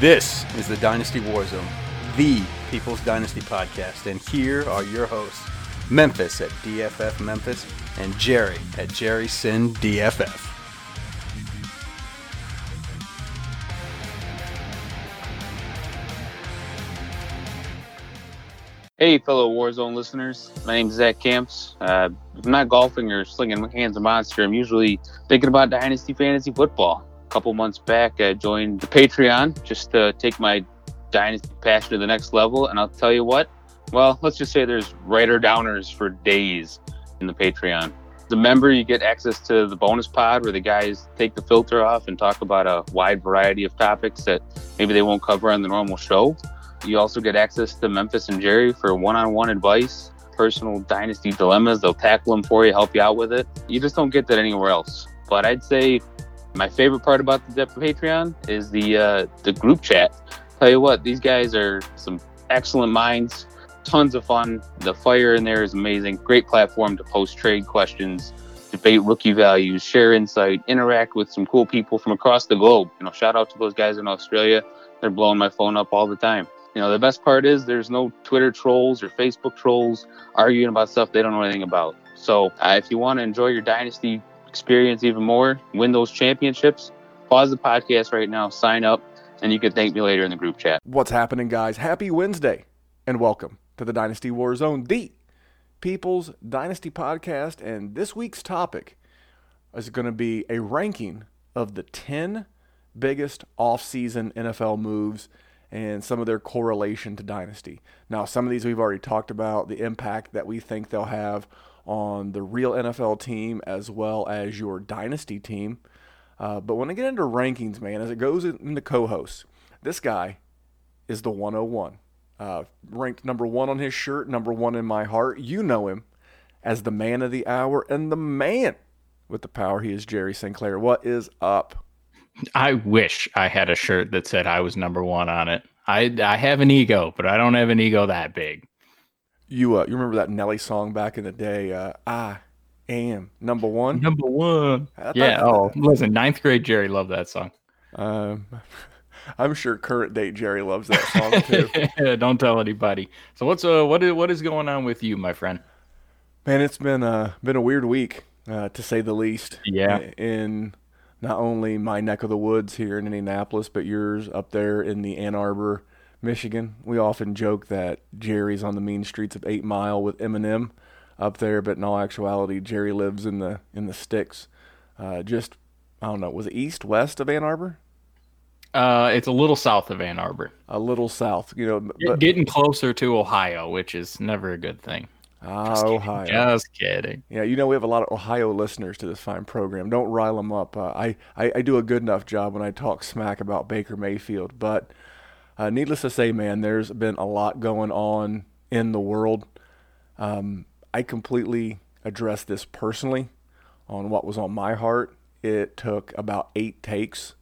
This is the Dynasty Warzone, the People's Dynasty podcast, and here are your hosts, Memphis at DFF Memphis and Jerry at Jerry Sin DFF. Hey, fellow Warzone listeners. My name is Zach Camps. Uh, I'm not golfing or slinging my hands of monster, I'm usually thinking about Dynasty Fantasy Football. Couple months back, I joined the Patreon just to take my Dynasty passion to the next level. And I'll tell you what, well, let's just say there's writer downers for days in the Patreon. The member, you get access to the bonus pod where the guys take the filter off and talk about a wide variety of topics that maybe they won't cover on the normal show. You also get access to Memphis and Jerry for one-on-one advice, personal dynasty dilemmas. They'll tackle them for you, help you out with it. You just don't get that anywhere else. But I'd say my favorite part about the Depth of Patreon is the uh, the group chat. Tell you what, these guys are some excellent minds. Tons of fun. The fire in there is amazing. Great platform to post trade questions, debate rookie values, share insight, interact with some cool people from across the globe. You know, shout out to those guys in Australia. They're blowing my phone up all the time. You know, the best part is there's no Twitter trolls or Facebook trolls arguing about stuff they don't know anything about. So uh, if you want to enjoy your dynasty experience even more, win those championships, pause the podcast right now, sign up, and you can thank me later in the group chat. What's happening, guys? Happy Wednesday, and welcome to the Dynasty War Zone, the People's Dynasty podcast. And this week's topic is going to be a ranking of the 10 biggest offseason NFL moves and some of their correlation to Dynasty. Now, some of these we've already talked about, the impact that we think they'll have on the real NFL team as well as your Dynasty team. Uh, but when I get into rankings, man, as it goes into co hosts, this guy is the 101. Uh, ranked number one on his shirt, number one in my heart. You know him as the man of the hour and the man with the power. He is Jerry Sinclair. What is up? I wish I had a shirt that said I was number one on it. I I have an ego, but I don't have an ego that big. You uh, you remember that Nelly song back in the day? Uh, I am number one. Number one. Yeah. Oh, listen, ninth grade Jerry loved that song. Um, I'm sure current date Jerry loves that song too. don't tell anybody. So what's uh what is what is going on with you, my friend? Man, it's been uh been a weird week, uh, to say the least. Yeah. In not only my neck of the woods here in Indianapolis, but yours up there in the Ann Arbor, Michigan. We often joke that Jerry's on the mean streets of Eight Mile with Eminem up there, but in all actuality, Jerry lives in the in the sticks. Uh, just I don't know, was it east west of Ann Arbor? Uh, it's a little south of Ann Arbor, A little south, you know. But, getting closer to Ohio, which is never a good thing. ah, Ohio. Just kidding. Yeah, you know we have a lot of Ohio listeners to this fine program. Don't rile them up. Uh, I, I I do a good enough job when I talk smack about Baker Mayfield, but uh, needless to say, man, there's been a lot going on in the world. Um, I completely addressed this personally on what was on my heart. It took about eight takes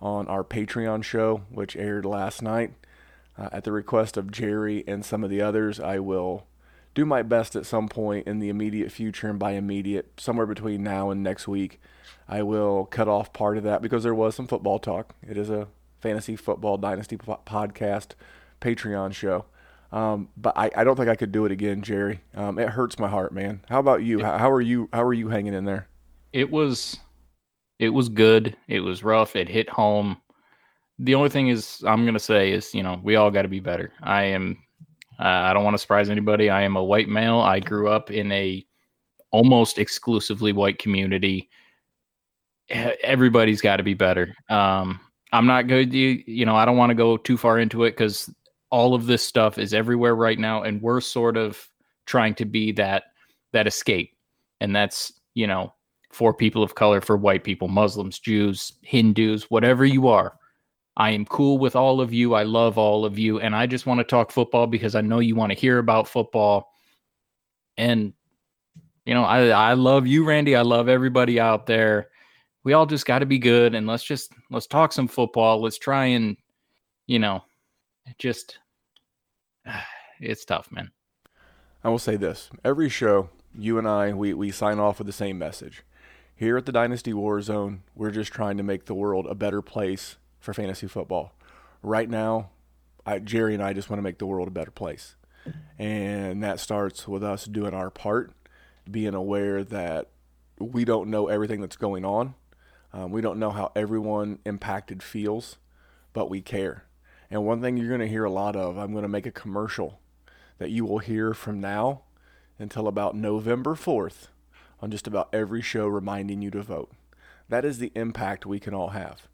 on our Patreon show, which aired last night. Uh, at the request of Jerry and some of the others, I will do my best at some point in the immediate future, and by immediate, somewhere between now and next week, I will cut off part of that because there was some football talk. It is a fantasy football dynasty po- podcast Patreon show. Um, but I, I don't think I could do it again, Jerry. Um, it hurts my heart, man. How about you? How, how are you? How are you hanging in there? It was it was good. It was rough. It hit home. The only thing is I'm gonna say is, you know, we all gotta be better. I am uh, I don't want to surprise anybody. I am a white male. I grew up in a almost exclusively white community. Everybody's got to be better. Um, I'm not going to, you know, I don't want to go too far into it because all of this stuff is everywhere right now, and we're sort of trying to be that that escape. And that's, you know, for people of color, for white people, Muslims, Jews, Hindus, whatever you are. I am cool with all of you. I love all of you. And I just want to talk football because I know you want to hear about football. And, you know, I, I love you, Randy. I love everybody out there. We all just got to be good and let's just let's talk some football. Let's try and, you know, just it's tough, man. I will say this every show, you and I, we, we sign off with the same message. Here at the Dynasty War Zone, we're just trying to make the world a better place for fantasy football. Right now, I, Jerry and I just want to make the world a better place. And that starts with us doing our part, being aware that we don't know everything that's going on. Um, we don't know how everyone impacted feels, but we care. And one thing you're going to hear a lot of, I'm going to make a commercial that you will hear from now until about November 4th on just about every show reminding you to vote. That is the impact we can all have.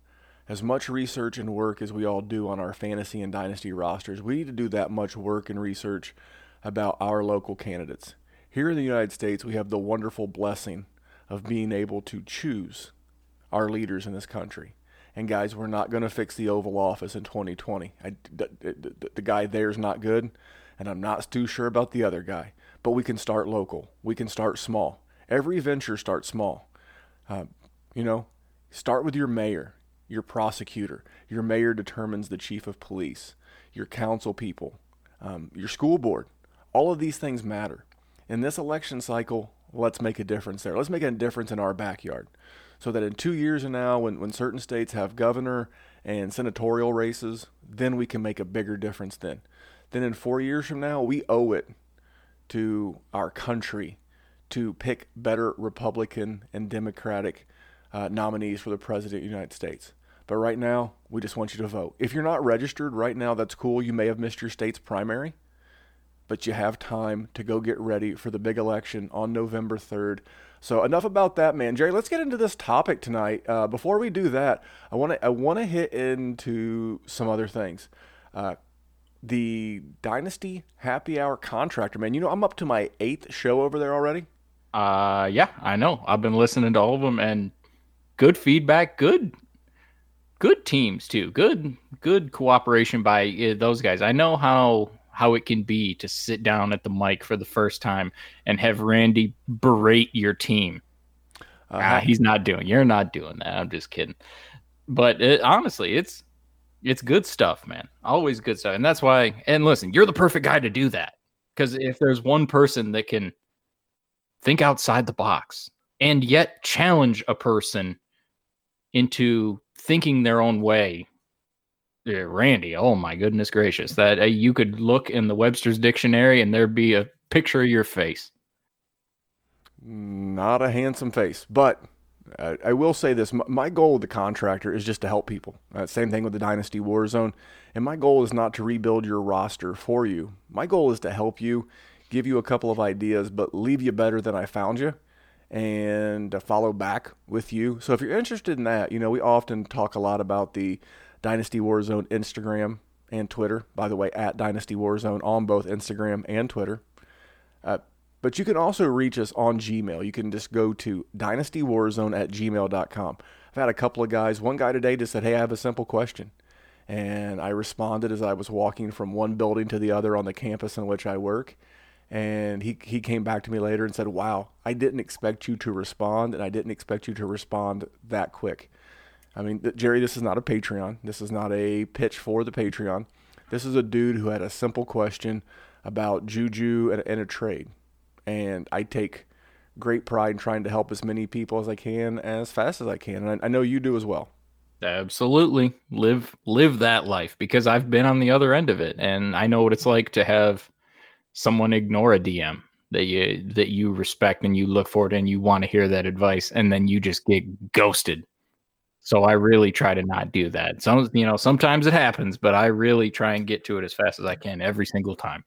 As much research and work as we all do on our fantasy and dynasty rosters, we need to do that much work and research about our local candidates. Here in the United States, we have the wonderful blessing of being able to choose our leaders in this country. And guys, we're not going to fix the Oval Office in 2020. I, the, the, the guy there is not good, and I'm not too sure about the other guy. But we can start local. We can start small. Every venture starts small. Uh, you know, start with your mayor, your prosecutor. Your mayor determines the chief of police, your council people, um, your school board. All of these things matter. In this election cycle, let's make a difference there. Let's make a difference in our backyard so that in two years from now, when, when certain states have governor and senatorial races, then we can make a bigger difference then. Then in four years from now, we owe it to our country to pick better Republican and Democratic uh, nominees for the President of the United States. But right now, we just want you to vote. If you're not registered right now, that's cool. You may have missed your state's primary, but you have time to go get ready for the big election on November 3rd. So enough about that, man. Jerry, let's get into this topic tonight. Uh, before we do that, I want to I want to hit into some other things. Uh, the Dynasty Happy Hour contractor, man. You know, I'm up to my eighth show over there already. Uh, yeah, I know. I've been listening to all of them, and good feedback. Good, good teams too. Good, good cooperation by uh, those guys. I know how how it can be to sit down at the mic for the first time and have Randy berate your team. Uh, uh, he's not doing. You're not doing that. I'm just kidding. But it, honestly, it's it's good stuff, man. Always good stuff, and that's why. And listen, you're the perfect guy to do that because if there's one person that can think outside the box and yet challenge a person into thinking their own way yeah, Randy, oh my goodness gracious, that uh, you could look in the Webster's dictionary and there'd be a picture of your face. Not a handsome face, but uh, I will say this: my goal with the contractor is just to help people. Uh, same thing with the Dynasty Warzone, and my goal is not to rebuild your roster for you. My goal is to help you, give you a couple of ideas, but leave you better than I found you, and follow back with you. So if you're interested in that, you know we often talk a lot about the Dynasty Warzone Instagram and Twitter. By the way, at Dynasty Warzone on both Instagram and Twitter. Uh, but you can also reach us on Gmail. You can just go to dynastywarzone at gmail.com. I've had a couple of guys. One guy today just said, Hey, I have a simple question. And I responded as I was walking from one building to the other on the campus in which I work. And he, he came back to me later and said, Wow, I didn't expect you to respond, and I didn't expect you to respond that quick. I mean, Jerry, this is not a Patreon. This is not a pitch for the Patreon. This is a dude who had a simple question about Juju and, and a trade. And I take great pride in trying to help as many people as I can as fast as I can. And I, I know you do as well. Absolutely. Live live that life because I've been on the other end of it and I know what it's like to have someone ignore a DM that you that you respect and you look forward and you want to hear that advice and then you just get ghosted so I really try to not do that. Some, you know, sometimes it happens, but I really try and get to it as fast as I can every single time.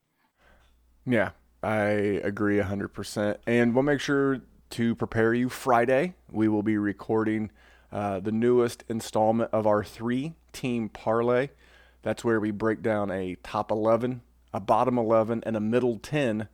Yeah, I agree 100%. And we'll make sure to prepare you Friday. We will be recording uh, the newest installment of our three team parlay. That's where we break down a top 11, a bottom 11, and a middle 10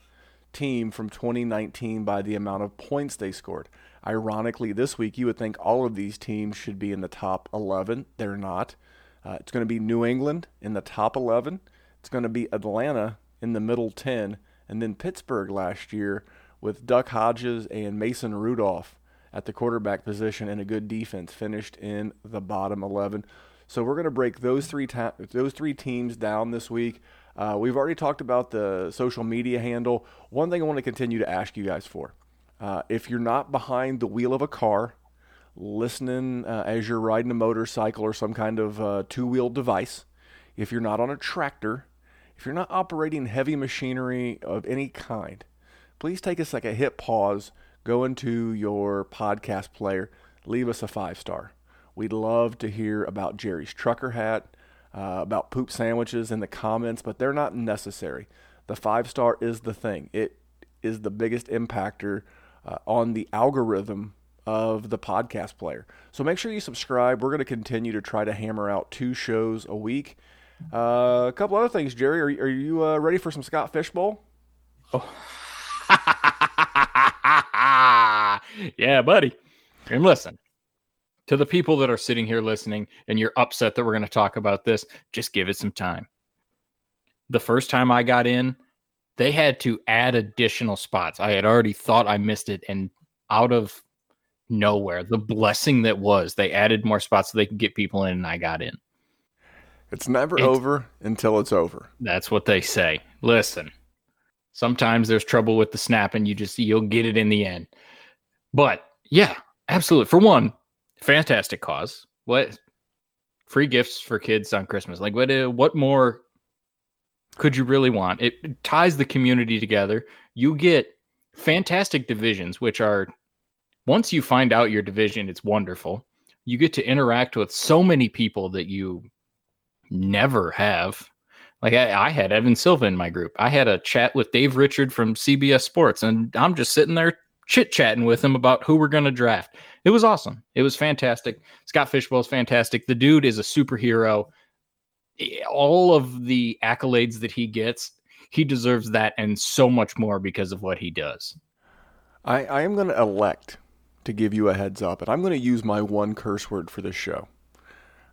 team from 2019 by the amount of points they scored. Ironically, this week you would think all of these teams should be in the top 11. They're not. Uh, it's going to be New England in the top 11. It's going to be Atlanta in the middle 10, and then Pittsburgh last year with Duck Hodges and Mason Rudolph at the quarterback position and a good defense finished in the bottom 11. So we're going to break those three ta- those three teams down this week. Uh, we've already talked about the social media handle. One thing I want to continue to ask you guys for: uh, if you're not behind the wheel of a car, listening uh, as you're riding a motorcycle or some kind of uh, two-wheel device, if you're not on a tractor, if you're not operating heavy machinery of any kind, please take a second, hit pause, go into your podcast player, leave us a five star. We'd love to hear about Jerry's trucker hat, uh, about poop sandwiches in the comments, but they're not necessary. The five star is the thing. It is the biggest impactor uh, on the algorithm of the podcast player. So make sure you subscribe. We're going to continue to try to hammer out two shows a week. Uh, a couple other things, Jerry. Are, are you uh, ready for some Scott Fish Bowl? Oh. yeah, buddy. And listen, to the people that are sitting here listening and you're upset that we're going to talk about this, just give it some time. The first time I got in, they had to add additional spots. I had already thought I missed it, and out of nowhere, the blessing that was, they added more spots so they could get people in, and I got in. It's never it's, over until it's over. That's what they say. Listen, sometimes there's trouble with the snap, and you just you'll get it in the end. But yeah, absolutely. For one, fantastic cause. What free gifts for kids on Christmas? Like what? Uh, what more could you really want? It ties the community together. You get fantastic divisions, which are once you find out your division, it's wonderful. You get to interact with so many people that you never have. Like I, I, had Evan Silva in my group. I had a chat with Dave Richard from CBS Sports, and I'm just sitting there chit chatting with him about who we're going to draft. It was awesome. It was fantastic. Scott Fish Bowl is fantastic. The dude is a superhero. Eh, all of the accolades that he gets, he deserves that and so much more because of what he does. I, I am going to elect to give you a heads up, and I'm going to use my one curse word for this show.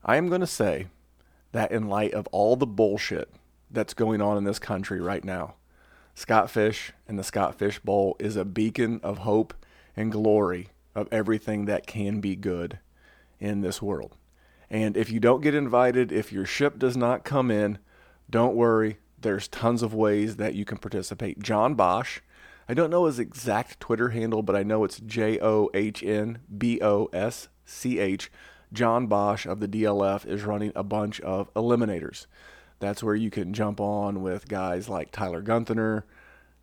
I am going to say that in light of all the bullshit that's going on in this country right now, Scott Fish and the Scott Fish Bowl is a beacon of hope and glory of everything that can be good in this world. And if you don't get invited, if your ship does not come in, don't worry. There's tons of ways that you can participate. John Bosch, I don't know his exact Twitter handle, but I know it's J O H N B O S C H. John Bosch of the DLF is running a bunch of eliminators. That's where you can jump on with guys like Tyler Gunther,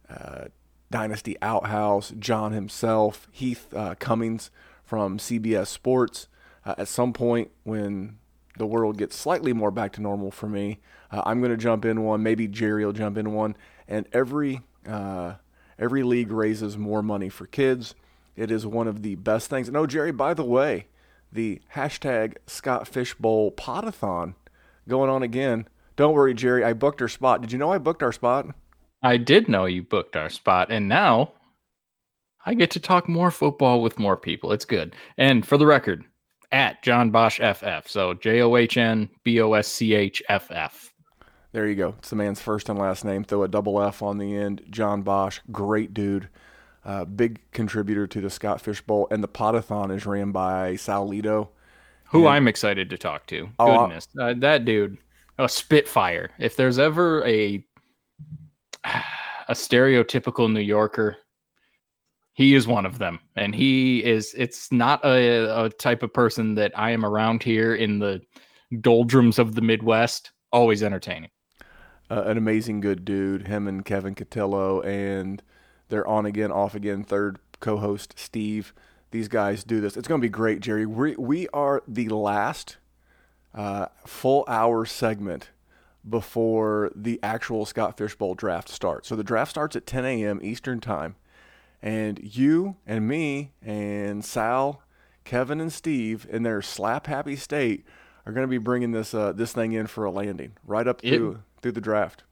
uh, Dynasty Outhouse, John himself, Heath uh, Cummings from CBS Sports. Uh, at some point, when the world gets slightly more back to normal for me, uh, I'm going to jump in one. Maybe Jerry will jump in one. And every uh, every league raises more money for kids. It is one of the best things. No, Jerry. By the way, the hashtag Scott Fish Bowl Potathon going on again. Don't worry, Jerry. I booked our spot. Did you know I booked our spot? I did know you booked our spot, and now I get to talk more football with more people. It's good. And for the record, at John Bosch FF. So J O H N B O S C H F F. There you go. It's the man's first and last name. Throw a double F on the end. John Bosch, great dude. Uh, big contributor to the Scott Fish Bowl. And the Potathon is ran by Sal Lito. Who and, I'm excited to talk to. Oh, Goodness. Uh, that dude, a spitfire. If there's ever a a stereotypical New Yorker. He is one of them, and he is. It's not a, a type of person that I am around here in the doldrums of the Midwest. Always entertaining. Uh, an amazing good dude. Him and Kevin Cotillo, and they're on again, off again. Third co-host Steve. These guys do this. It's going to be great, Jerry. We we are the last uh, full hour segment before the actual Scott Fish Bowl draft starts. So the draft starts at 10 a.m. Eastern Time. And you and me and Sal, Kevin and Steve in their slap happy state are going to be bringing this uh, this thing in for a landing right up through it, through the draft.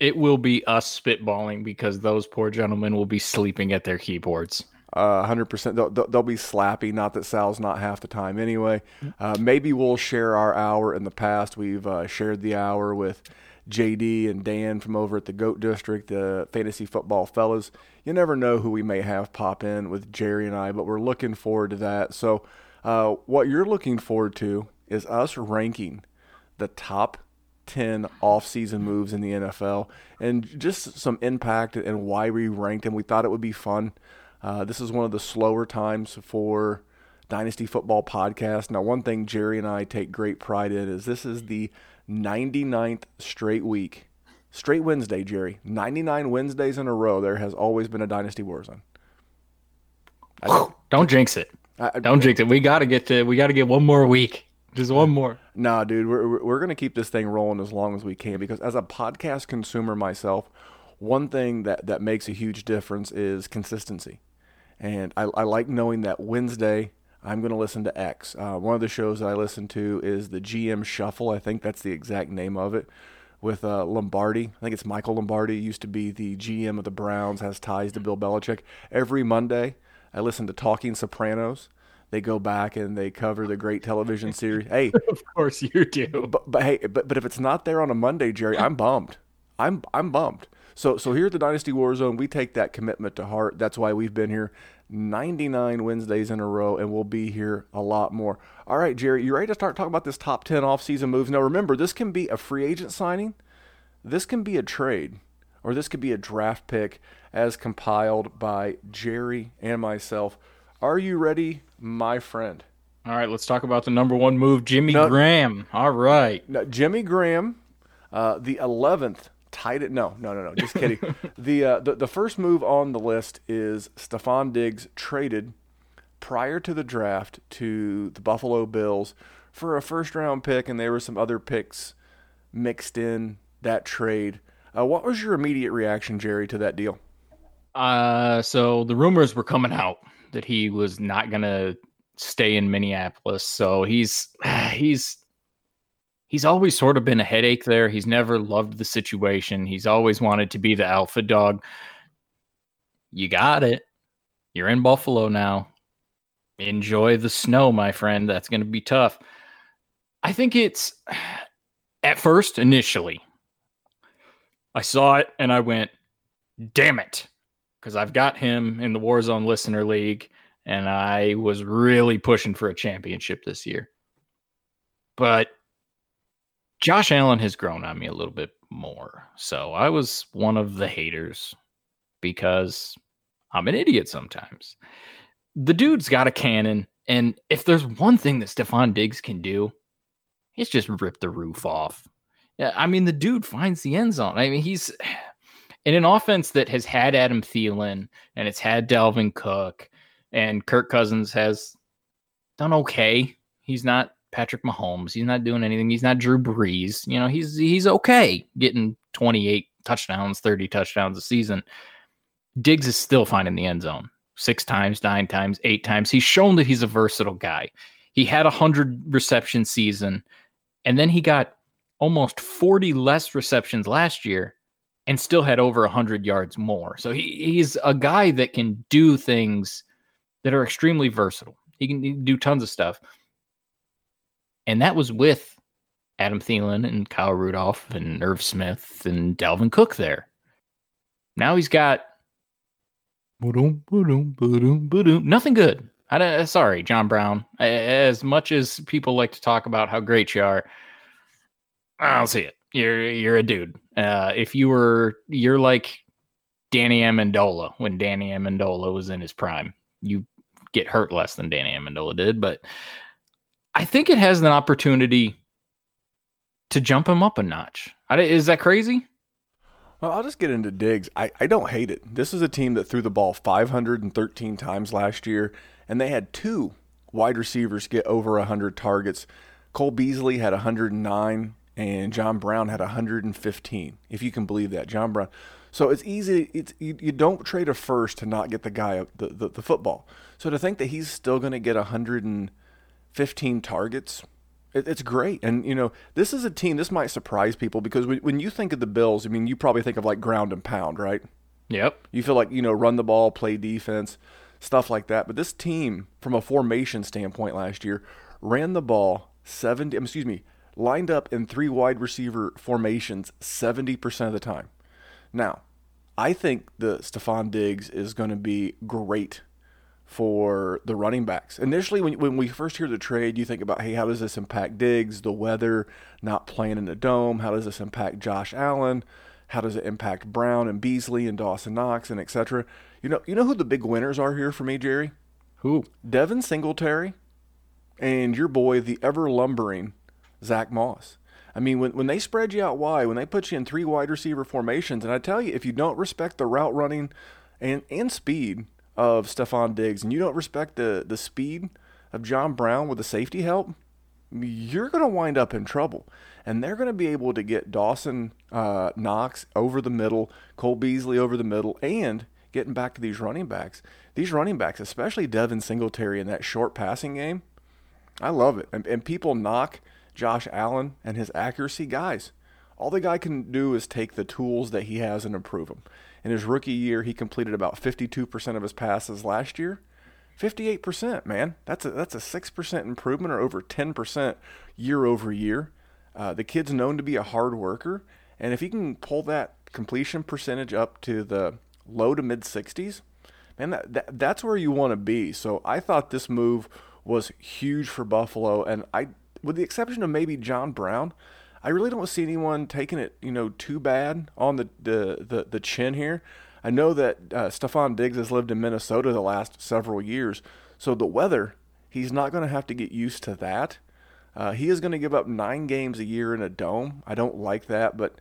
It will be us spitballing because those poor gentlemen will be sleeping at their keyboards. Uh, 100%. They'll, they'll, they'll be slappy. Not that Sal's not half the time anyway. Uh, maybe we'll share our hour. In the past, we've uh, shared the hour with JD and Dan from over at the Goat District, the fantasy football fellas. You never know who we may have pop in with Jerry and I, but we're looking forward to that. So, uh, what you're looking forward to is us ranking the top 10 off-season moves in the NFL and just some impact and why we ranked them. We thought it would be fun. Uh, this is one of the slower times for Dynasty Football Podcast. Now, one thing Jerry and I take great pride in is this is the 99th straight week, straight Wednesday, Jerry. 99 Wednesdays in a row, there has always been a Dynasty Warzone. I, Don't jinx it. I, Don't jinx it. We got to get to. We got to get one more week. Just one more. Nah, dude, we're we're gonna keep this thing rolling as long as we can because as a podcast consumer myself, one thing that that makes a huge difference is consistency, and I, I like knowing that Wednesday I'm going to listen to X. Uh, one of the shows that I listen to is the GM Shuffle. I think that's the exact name of it. With uh, Lombardi, I think it's Michael Lombardi. Used to be the GM of the Browns, has ties to Bill Belichick. Every Monday, I listen to Talking Sopranos. They go back and they cover the great television series. Hey, of course you do. But, but hey, but but if it's not there on a Monday, Jerry, I'm bummed. I'm I'm bummed. So so here at the Dynasty Warzone, we take that commitment to heart. That's why we've been here 99 Wednesdays in a row, and we'll be here a lot more. All right, Jerry, you ready to start talking about this top 10 offseason moves? Now, remember, this can be a free agent signing, this can be a trade, or this could be a draft pick as compiled by Jerry and myself. Are you ready, my friend? All right, let's talk about the number one move, Jimmy no, Graham. All right. No, Jimmy Graham, uh, the 11th tied it. No, no, no, no. Just kidding. the, uh, the the first move on the list is Stefon Diggs traded prior to the draft to the Buffalo Bills for a first round pick, and there were some other picks mixed in that trade. Uh, what was your immediate reaction, Jerry, to that deal? Uh, so the rumors were coming out that he was not gonna stay in Minneapolis. So he's he's he's always sort of been a headache there. He's never loved the situation. He's always wanted to be the alpha dog. You got it. You're in Buffalo now. Enjoy the snow, my friend. That's going to be tough. I think it's at first, initially, I saw it and I went, damn it. Because I've got him in the Warzone Listener League and I was really pushing for a championship this year. But Josh Allen has grown on me a little bit more. So I was one of the haters because I'm an idiot sometimes. The dude's got a cannon. And if there's one thing that Stefon Diggs can do, it's just rip the roof off. I mean, the dude finds the end zone. I mean, he's in an offense that has had Adam Thielen and it's had Dalvin Cook and Kirk Cousins has done okay. He's not Patrick Mahomes. He's not doing anything. He's not Drew Brees. You know, he's he's okay getting 28 touchdowns, 30 touchdowns a season. Diggs is still finding the end zone six times, nine times, eight times. He's shown that he's a versatile guy. He had a hundred reception season, and then he got almost 40 less receptions last year and still had over 100 yards more. So he, he's a guy that can do things that are extremely versatile. He can do tons of stuff. And that was with Adam Thielen and Kyle Rudolph and Irv Smith and Dalvin Cook there. Now he's got nothing good. I, uh, sorry, John Brown. As much as people like to talk about how great you are, I don't see it. You're you're a dude. Uh, if you were, you're like Danny Amendola when Danny Amendola was in his prime. You get hurt less than Danny Amendola did, but I think it has an opportunity to jump him up a notch. Is that crazy? Well, I'll just get into Diggs. I, I don't hate it. This is a team that threw the ball 513 times last year, and they had two wide receivers get over 100 targets. Cole Beasley had 109, and John Brown had 115, if you can believe that. John Brown. So it's easy. It's you, you don't trade a first to not get the guy the, the, the football. So to think that he's still going to get 100 and 15 targets it's great, and you know this is a team. This might surprise people because when, you think of the Bills, I mean, you probably think of like ground and pound, right? Yep. You feel like you know run the ball, play defense, stuff like that. But this team, from a formation standpoint, last year ran the ball seventy. Excuse me, lined up in three wide receiver formations seventy percent of the time. Now, I think the Stefon Diggs is going to be great for the running backs. Initially, when, when we first hear the trade, you think about, hey, how does this impact Diggs, the weather, not playing in the dome? How does this impact Josh Allen? How does it impact Brown and Beasley and Dawson Knox and etc.? You know, you know who the big winners are here for me, Jerry? Who? Devin Singletary and your boy, the ever lumbering Zach Moss. I mean, when, when they spread you out wide, when they put you in three wide receiver formations, and I tell you, if you don't respect the route running and, and speed of Stefon Diggs and you don't respect the, the speed of John Brown with the safety help, you're going to wind up in trouble. And they're going to be able to get Dawson uh, Knox over the middle, Cole Beasley over the middle, and getting back to these running backs. These running backs, especially Devin Singletary in that short passing game, I love it. And, and people knock Josh Allen and his accuracy. Guys, all the guy can do is take the tools that he has and improve them. In his rookie year, he completed about 52% of his passes last year. 58%, man. That's a that's a 6% improvement or over 10% year over year. Uh, the kid's known to be a hard worker, and if he can pull that completion percentage up to the low to mid 60s, man, that, that that's where you want to be. So I thought this move was huge for Buffalo, and I, with the exception of maybe John Brown, I really don't see anyone taking it, you know, too bad on the the the, the chin here. I know that uh, Stefon Diggs has lived in Minnesota the last several years, so the weather, he's not going to have to get used to that. Uh, he is going to give up nine games a year in a dome. I don't like that, but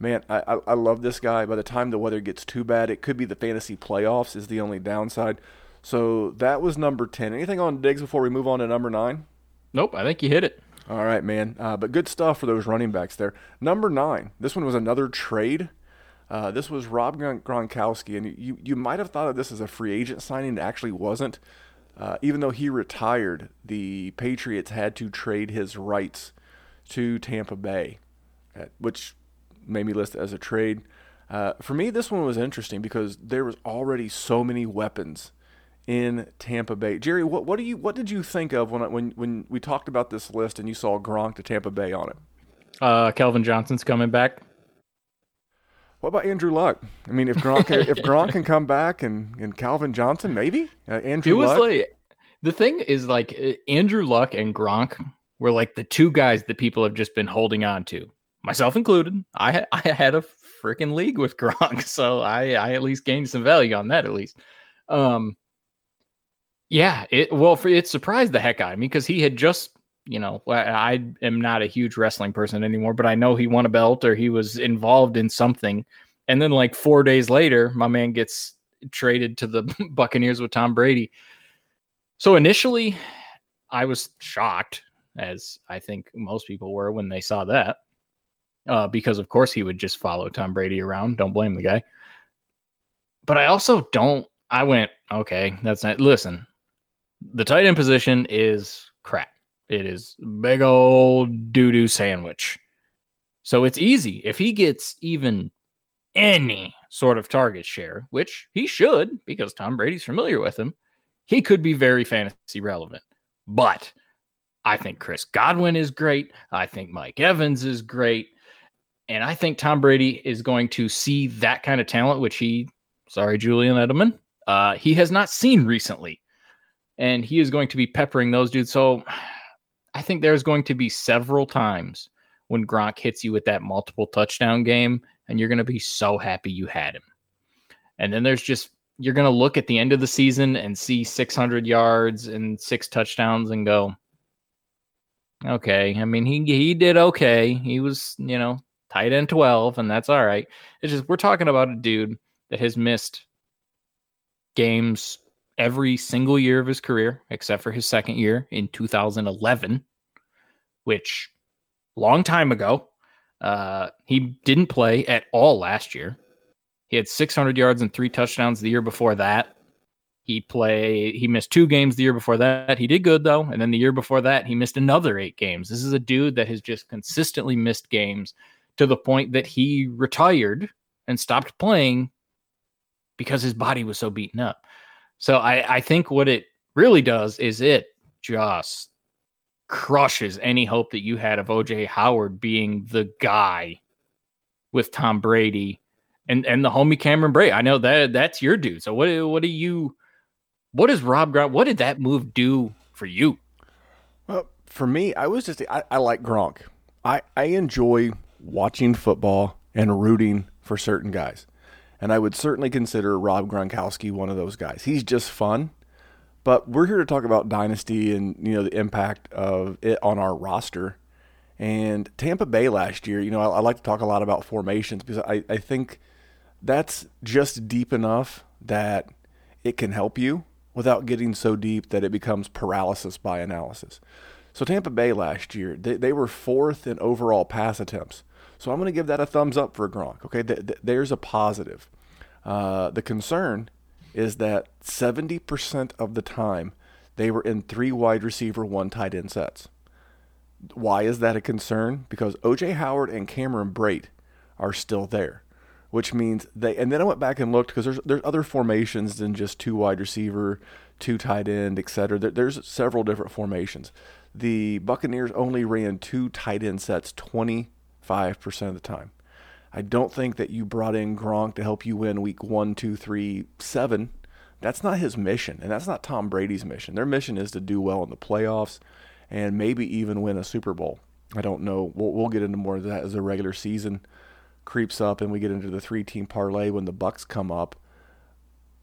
man, I, I, I love this guy. By the time the weather gets too bad, it could be the fantasy playoffs is the only downside. So that was number 10. Anything on Diggs before we move on to number nine? Nope, I think you hit it. All right, man. Uh, but good stuff for those running backs there. Number nine. This one was another trade. Uh, this was Rob Gronkowski, and you you might have thought of this as a free agent signing. It actually wasn't. Uh, even though he retired, the Patriots had to trade his rights to Tampa Bay, uh, which made me list it as a trade. Uh, for me, this one was interesting because there was already so many weapons in Tampa Bay. Jerry, what what do you what did you think of when when when we talked about this list and you saw Gronk to Tampa Bay on it? Uh, Calvin Johnson's coming back. What about Andrew Luck? I mean, if Gronk can, if Gronk can come back and and Calvin Johnson maybe uh, Andrew. It was Luck? like the thing is like uh, Andrew Luck and Gronk were like the two guys that people have just been holding on to, myself included. I I had a freaking league with Gronk, so I I at least gained some value on that at least. Um, yeah, it well, for, it surprised the heck out of me because he had just, you know, I, am not a huge wrestling person anymore, but I know he won a belt or he was involved in something, and then like four days later, my man gets traded to the Buccaneers with Tom Brady. So initially, I was shocked, as I think most people were when they saw that, uh, because of course he would just follow Tom Brady around. Don't blame the guy. But I also don't. I went, okay, that's not. Listen, the tight end position is crap. It is big old doo doo sandwich. So it's easy. If he gets even any sort of target share, which he should because Tom Brady's familiar with him, he could be very fantasy relevant. But I think Chris Godwin is great. I think Mike Evans is great. And I think Tom Brady is going to see that kind of talent, which he, sorry, Julian Edelman, uh, he has not seen recently and he is going to be peppering those dudes. So I think there's going to be several times when Gronk hits you with that multiple touchdown game, and you're going to be so happy you had him. And then there's just you're going to look at the end of the season and see 600 yards and six touchdowns and go, okay. I mean, he he did okay. He was you know tight end 12, and that's all right. It's just we're talking about a dude that has missed games every single year of his career, except for his second year in 2011, which long time ago. Uh, he didn't play at all last year. He had 600 yards and three touchdowns the year before that. He played. He missed two games the year before that. He did good though, and then the year before that, he missed another eight games. This is a dude that has just consistently missed games to the point that he retired and stopped playing because his body was so beaten up. So I, I think what it really does is it just crushes any hope that you had of OJ Howard being the guy with Tom Brady and and the homie Cameron Brate. I know that that's your dude. So what what do you what does Rob Gronk? What did that move do for you? Well, for me, I was just I, I like Gronk. I I enjoy watching football and rooting for certain guys, and I would certainly consider Rob Gronkowski one of those guys. He's just fun. But we're here to talk about dynasty and you know the impact of it on our roster. And Tampa Bay last year, you know, I, I like to talk a lot about formations because I, I think that's just deep enough that it can help you without getting so deep that it becomes paralysis by analysis. So Tampa Bay last year, they, they were fourth in overall pass attempts. So I'm going to give that a thumbs up for Gronk. Okay, th- th- there's a positive. Uh, the concern is that 70% of the time they were in three wide receiver, one tight end sets. Why is that a concern? Because OJ Howard and Cameron Brate are still there which means they. And then I went back and looked because there's there's other formations than just two wide receiver, two tight end, etc. There, there's several different formations. The Buccaneers only ran two tight end sets 25% of the time. I don't think that you brought in Gronk to help you win week one, two, three, seven. That's not his mission, and that's not Tom Brady's mission. Their mission is to do well in the playoffs and maybe even win a Super Bowl. I don't know. We'll, we'll get into more of that as the regular season creeps up and we get into the three team parlay when the Bucs come up.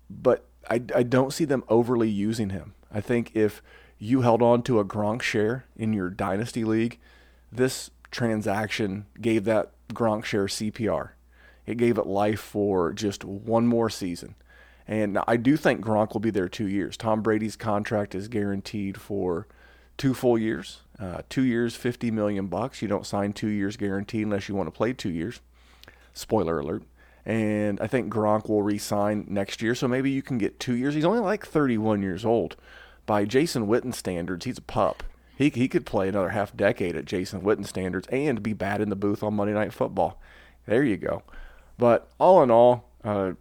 But I, I don't see them overly using him. I think if you held on to a Gronk share in your dynasty league, this transaction gave that Gronk share CPR. It gave it life for just one more season. And I do think Gronk will be there two years. Tom Brady's contract is guaranteed for two full years. Uh, two years, fifty million bucks. You don't sign two years guaranteed unless you want to play two years. Spoiler alert. And I think Gronk will re-sign next year, so maybe you can get two years. He's only like 31 years old. By Jason Witten standards, he's a pup. He, he could play another half decade at Jason Witten standards and be bad in the booth on Monday Night Football. There you go. But all in all, uh,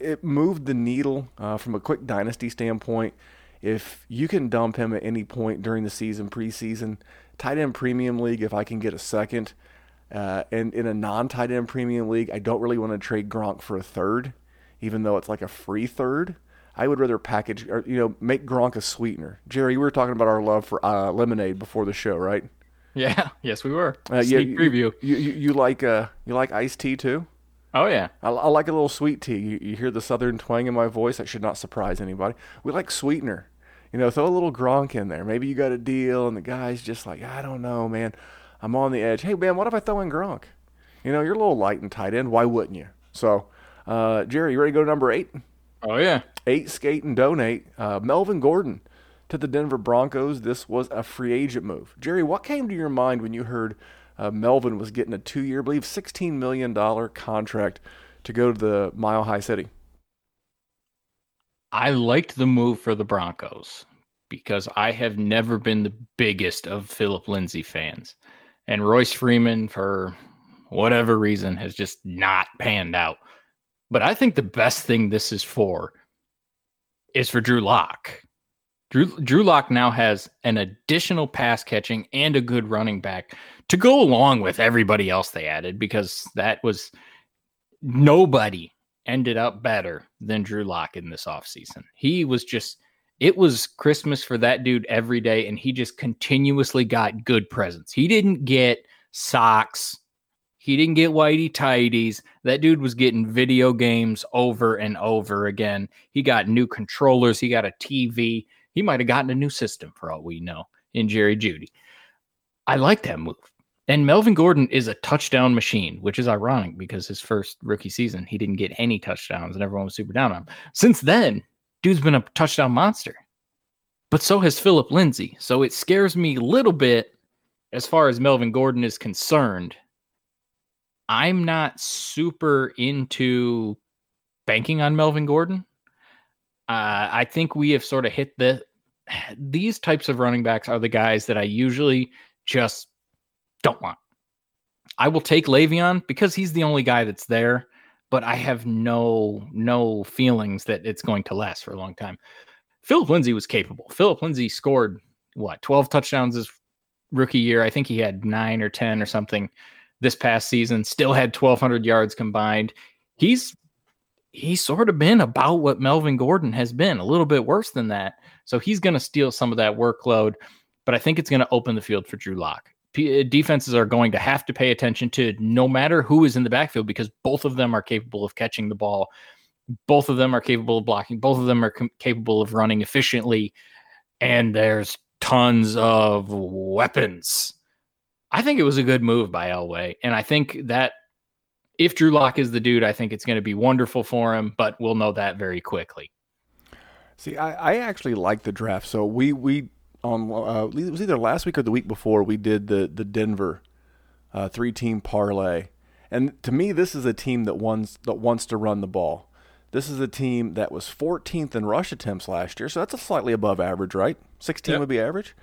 it moved the needle uh, from a quick dynasty standpoint. If you can dump him at any point during the season, preseason, tight end premium league, if I can get a second, uh, and in a non tight end premium league, I don't really want to trade Gronk for a third, even though it's like a free third. I would rather package or you know make Gronk a sweetener. Jerry, we were talking about our love for uh, lemonade before the show, right? Yeah, yes, we were. Uh, yeah, you, preview. You, you, you like uh you like iced tea too? Oh yeah, I, I like a little sweet tea. You, you hear the southern twang in my voice. That should not surprise anybody. We like sweetener. You know, throw a little Gronk in there. Maybe you got a deal, and the guy's just like, I don't know, man. I'm on the edge. Hey, man, what if I throw in Gronk? You know, you're a little light and tight end. Why wouldn't you? So, uh, Jerry, you ready to go to number eight? Oh, yeah. Eight, skate, and donate. Uh, Melvin Gordon to the Denver Broncos. This was a free agent move. Jerry, what came to your mind when you heard uh, Melvin was getting a two year, I believe, $16 million contract to go to the Mile High City? I liked the move for the Broncos because I have never been the biggest of Philip Lindsay fans and Royce Freeman, for whatever reason, has just not panned out. But I think the best thing this is for is for Drew Lock. Drew Drew Lock now has an additional pass catching and a good running back to go along with everybody else they added because that was nobody ended up better than Drew Lock in this offseason. He was just it was Christmas for that dude every day, and he just continuously got good presents. He didn't get socks. He didn't get whitey tidies. That dude was getting video games over and over again. He got new controllers. He got a TV. He might have gotten a new system for all we know in Jerry Judy. I like that move. And Melvin Gordon is a touchdown machine, which is ironic because his first rookie season, he didn't get any touchdowns and everyone was super down on him. Since then, dude's been a touchdown monster. But so has Philip Lindsay. So it scares me a little bit as far as Melvin Gordon is concerned. I'm not super into banking on Melvin Gordon. Uh, I think we have sort of hit the these types of running backs are the guys that I usually just don't want. I will take Le'Veon because he's the only guy that's there, but I have no no feelings that it's going to last for a long time. Philip Lindsay was capable. Philip Lindsay scored what 12 touchdowns his rookie year. I think he had 9 or 10 or something this past season. Still had 1200 yards combined. He's he's sort of been about what Melvin Gordon has been, a little bit worse than that. So he's going to steal some of that workload, but I think it's going to open the field for Drew Lock. P- uh, defenses are going to have to pay attention to no matter who is in the backfield because both of them are capable of catching the ball. Both of them are capable of blocking. Both of them are com- capable of running efficiently. And there's tons of weapons. I think it was a good move by Elway. And I think that if Drew Lock is the dude, I think it's going to be wonderful for him, but we'll know that very quickly. See, I, I actually like the draft. So we we on uh, it was either last week or the week before we did the the Denver uh, three team parlay, and to me this is a team that wants that wants to run the ball. This is a team that was 14th in rush attempts last year, so that's a slightly above average, right? 16 yep. would be average,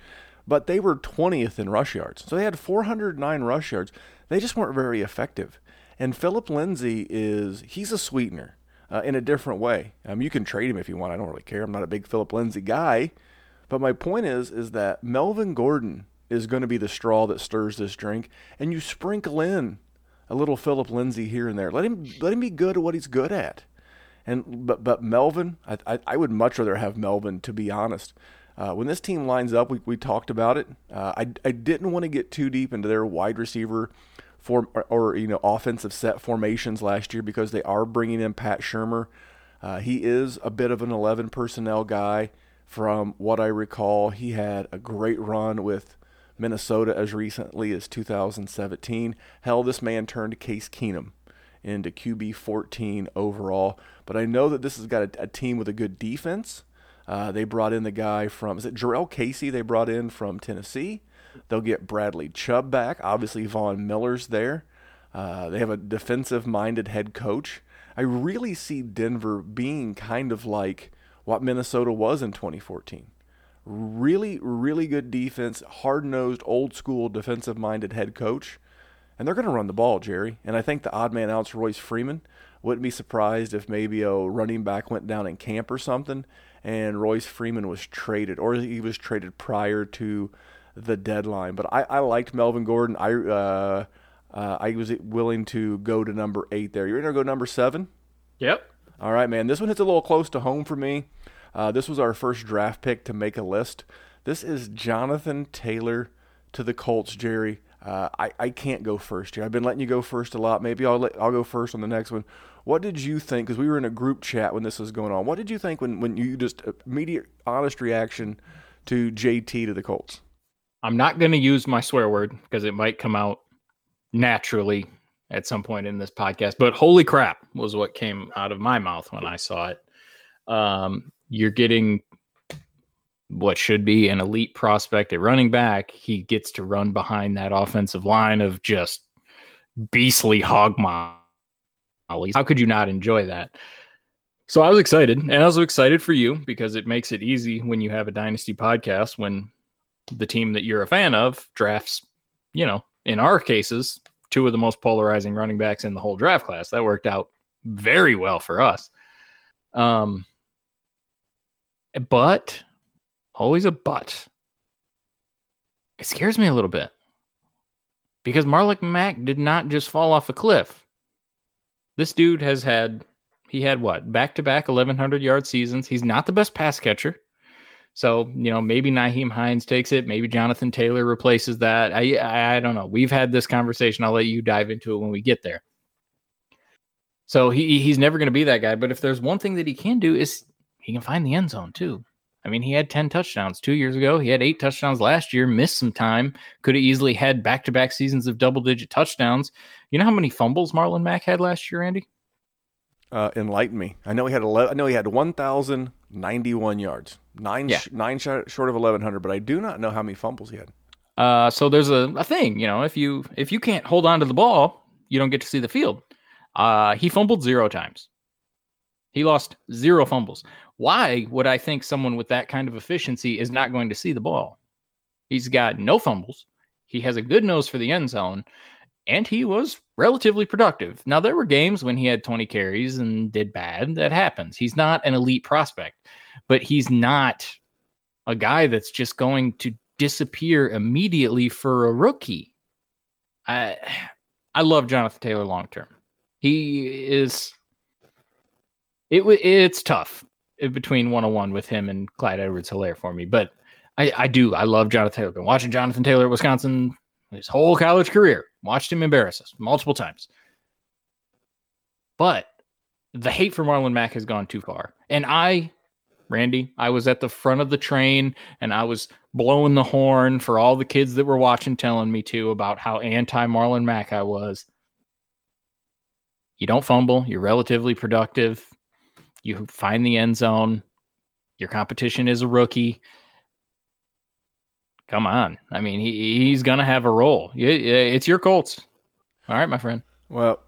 but they were 20th in rush yards, so they had 409 rush yards. They just weren't very effective. And Philip Lindsay is he's a sweetener uh, in a different way. Um, you can trade him if you want. I don't really care. I'm not a big Philip Lindsay guy, but my point is is that Melvin Gordon is going to be the straw that stirs this drink, and you sprinkle in a little Philip Lindsay here and there. Let him let him be good at what he's good at. And but but Melvin, I I, I would much rather have Melvin to be honest. Uh, when this team lines up, we, we talked about it. Uh, I, I didn't want to get too deep into their wide receiver form or, or, you know offensive set formations last year because they are bringing in Pat Shurmur. Uh, he is a bit of an 11 personnel guy. From what I recall, he had a great run with Minnesota as recently as 2017. Hell, this man turned Case Keenum into QB 14 overall. But I know that this has got a, a team with a good defense. Uh, they brought in the guy from, is it Jurrell Casey they brought in from Tennessee? They'll get Bradley Chubb back. Obviously, Von Miller's there. Uh, they have a defensive minded head coach. I really see Denver being kind of like what Minnesota was in 2014. Really, really good defense, hard nosed, old school defensive minded head coach. And they're going to run the ball, Jerry. And I think the odd man out's Royce Freeman. Wouldn't be surprised if maybe a running back went down in camp or something and Royce Freeman was traded, or he was traded prior to the deadline. But I, I liked Melvin Gordon. I uh, uh, I was willing to go to number eight there. You're going to go number seven? Yep. All right, man. This one hits a little close to home for me. Uh, this was our first draft pick to make a list. This is Jonathan Taylor to the Colts, Jerry. Uh, I, I can't go first here. I've been letting you go first a lot. Maybe I'll let, I'll go first on the next one. What did you think? Because we were in a group chat when this was going on. What did you think when, when you just immediate honest reaction to JT to the Colts? I'm not going to use my swear word because it might come out naturally at some point in this podcast. But holy crap was what came out of my mouth when I saw it. Um, you're getting what should be an elite prospect at running back. He gets to run behind that offensive line of just beastly hog mollies. How could you not enjoy that? So I was excited, and I was excited for you because it makes it easy when you have a dynasty podcast when the team that you're a fan of drafts, you know, in our cases, two of the most polarizing running backs in the whole draft class. That worked out very well for us. Um, but always a but. It scares me a little bit because Marlon Mack did not just fall off a cliff. This dude has had he had what back to back 1100 yard seasons. He's not the best pass catcher. So, you know, maybe Nyheim Hines takes it. Maybe Jonathan Taylor replaces that. I I don't know. We've had this conversation. I'll let you dive into it when we get there. So he he's never going to be that guy. But if there's one thing that he can do is he can find the end zone too. I mean, he had 10 touchdowns two years ago. He had eight touchdowns last year, missed some time, could have easily had back to back seasons of double digit touchdowns. You know how many fumbles Marlon Mack had last year, Andy? Uh, enlighten me. I know he had 11, I know he had 1,091 yards nine yeah. sh- nine sh- short of eleven hundred, but I do not know how many fumbles he had. Uh, so there's a, a thing, you know, if you if you can't hold on to the ball, you don't get to see the field. Uh, he fumbled zero times. He lost zero fumbles. Why would I think someone with that kind of efficiency is not going to see the ball? He's got no fumbles. He has a good nose for the end zone, and he was relatively productive. Now, there were games when he had 20 carries and did bad. That happens. He's not an elite prospect, but he's not a guy that's just going to disappear immediately for a rookie. I I love Jonathan Taylor long term. He is it it's tough Uh, between one on one with him and Clyde Edwards Helaire for me, but I, I do. I love Jonathan Taylor. Been watching Jonathan Taylor at Wisconsin his whole college career. Watched him embarrass us multiple times. But the hate for Marlon Mack has gone too far. And I, Randy, I was at the front of the train and I was blowing the horn for all the kids that were watching, telling me to about how anti Marlon Mack I was. You don't fumble, you're relatively productive, you find the end zone, your competition is a rookie come on. I mean, he he's gonna have a role. It's your Colts. All right, my friend. Well,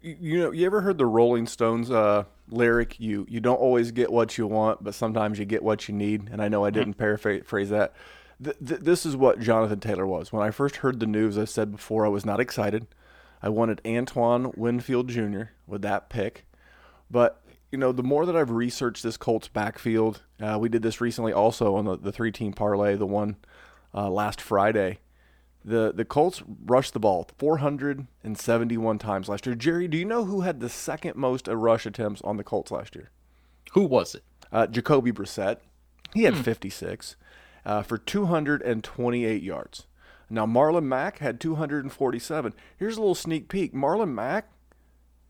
you know, you ever heard the Rolling Stones uh, lyric? You you don't always get what you want, but sometimes you get what you need. And I know I didn't mm-hmm. paraphrase that. Th- th- this is what Jonathan Taylor was. When I first heard the news, I said before I was not excited. I wanted Antoine Winfield Jr. with that pick, but you know, the more that I've researched this Colts backfield, uh, we did this recently also on the, the three team parlay, the one uh, last Friday. The the Colts rushed the ball 471 times last year. Jerry, do you know who had the second most rush attempts on the Colts last year? Who was it? Uh, Jacoby Brissett. He had hmm. 56 uh, for 228 yards. Now Marlon Mack had 247. Here's a little sneak peek. Marlon Mack,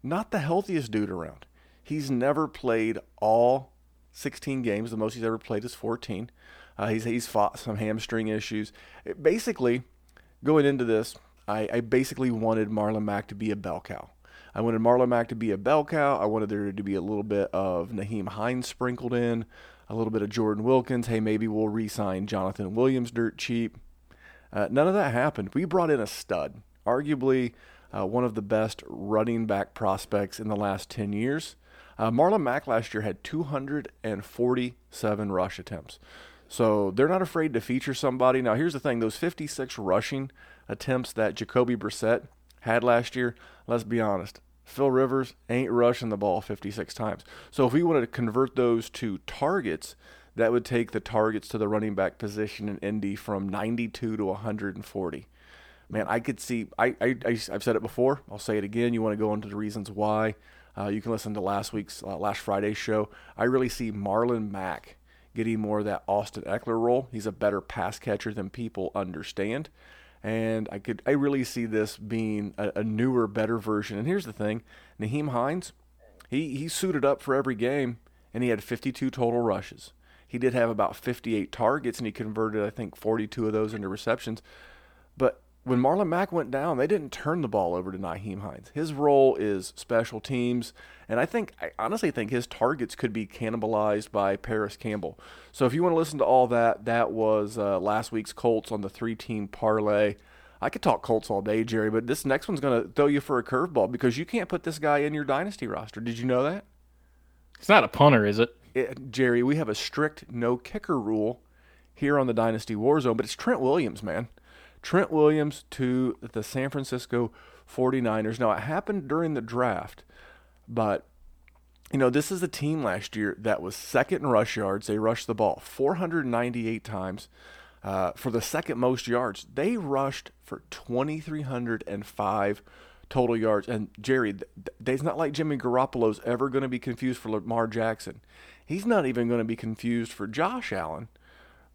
not the healthiest dude around. He's never played all 16 games. The most he's ever played is 14. Uh, he's he's fought some hamstring issues. It, basically, going into this, I, I basically wanted Marlon Mack to be a bell cow. I wanted Marlon Mack to be a bell cow. I wanted there to be a little bit of Nyheim Hines sprinkled in, a little bit of Jordan Wilkins. Hey, maybe we'll re-sign Jonathan Williams dirt cheap. Uh, none of that happened. We brought in a stud, arguably uh, one of the best running back prospects in the last 10 years. Uh, Marlon Mack last year had 247 rush attempts. So they're not afraid to feature somebody. Now, here's the thing those 56 rushing attempts that Jacoby Brissett had last year, let's be honest. Phil Rivers ain't rushing the ball 56 times. So if we wanted to convert those to targets, that would take the targets to the running back position in Indy from 92 to 140. Man, I could see. I, I, I have said it before. I'll say it again. You want to go into the reasons why? Uh, you can listen to last week's uh, last Friday's show. I really see Marlon Mack getting more of that Austin Ekeler role. He's a better pass catcher than people understand. And I could I really see this being a, a newer, better version. And here's the thing, Nyheim Hines, he he suited up for every game and he had 52 total rushes. He did have about 58 targets and he converted I think 42 of those into receptions. But when Marlon Mack went down, they didn't turn the ball over to Nyheim Hines. His role is special teams, and I think I honestly think his targets could be cannibalized by Parris Campbell. So if you want to listen to all that, that was uh, last week's Colts on the three-team parlay. I could talk Colts all day, Jerry, but this next one's going to throw you for a curveball because you can't put this guy in your dynasty roster. Did you know that? It's not a punter, is it? it Jerry, we have a strict no kicker rule here on the Dynasty Warzone, but it's Trent Williams, man. Trent Williams to the San Francisco 49ers. Now, it happened during the draft, but you know, this is a team last year that was second in rush yards. They rushed the ball 498 times uh, for the second most yards. They rushed for 2,305 total yards. And Jerry, it's not like Jimmy Garoppolo's ever going to be confused for Lamar Jackson. He's not even going to be confused for Josh Allen.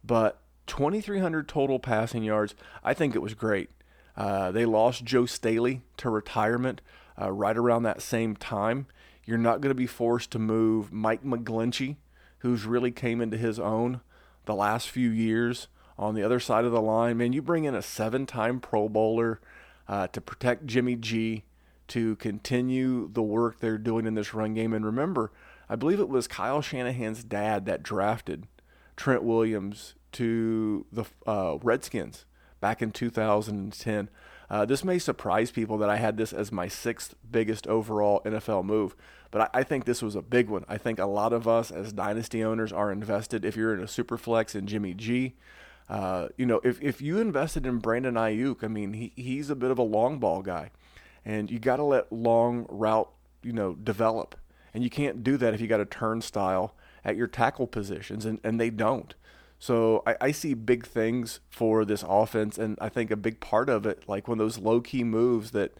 But 2,300 total passing yards. I think it was great. Uh, they lost Joe Staley to retirement uh, right around that same time. You're not going to be forced to move Mike McGlinchey, who's really came into his own the last few years on the other side of the line. Man, you bring in a seven time Pro Bowler uh, to protect Jimmy G, to continue the work they're doing in this run game. And remember, I believe it was Kyle Shanahan's dad that drafted Trent Williams to the uh, Redskins back in 2010. Uh, this may surprise people that I had this as my sixth biggest overall NFL move, but I, I, think this was a big one. I think a lot of us as dynasty owners are invested. If you're in a super flex in Jimmy G, uh, you know, if, if you invested in Brandon Aiyuk, I mean, he, he's a bit of a long ball guy, and you got to let long route, you know, develop. And you can't do that if you got a turnstile at your tackle positions, and, and they don't. So I, I, see big things for this offense, and I think a big part of it, like one of those low key moves that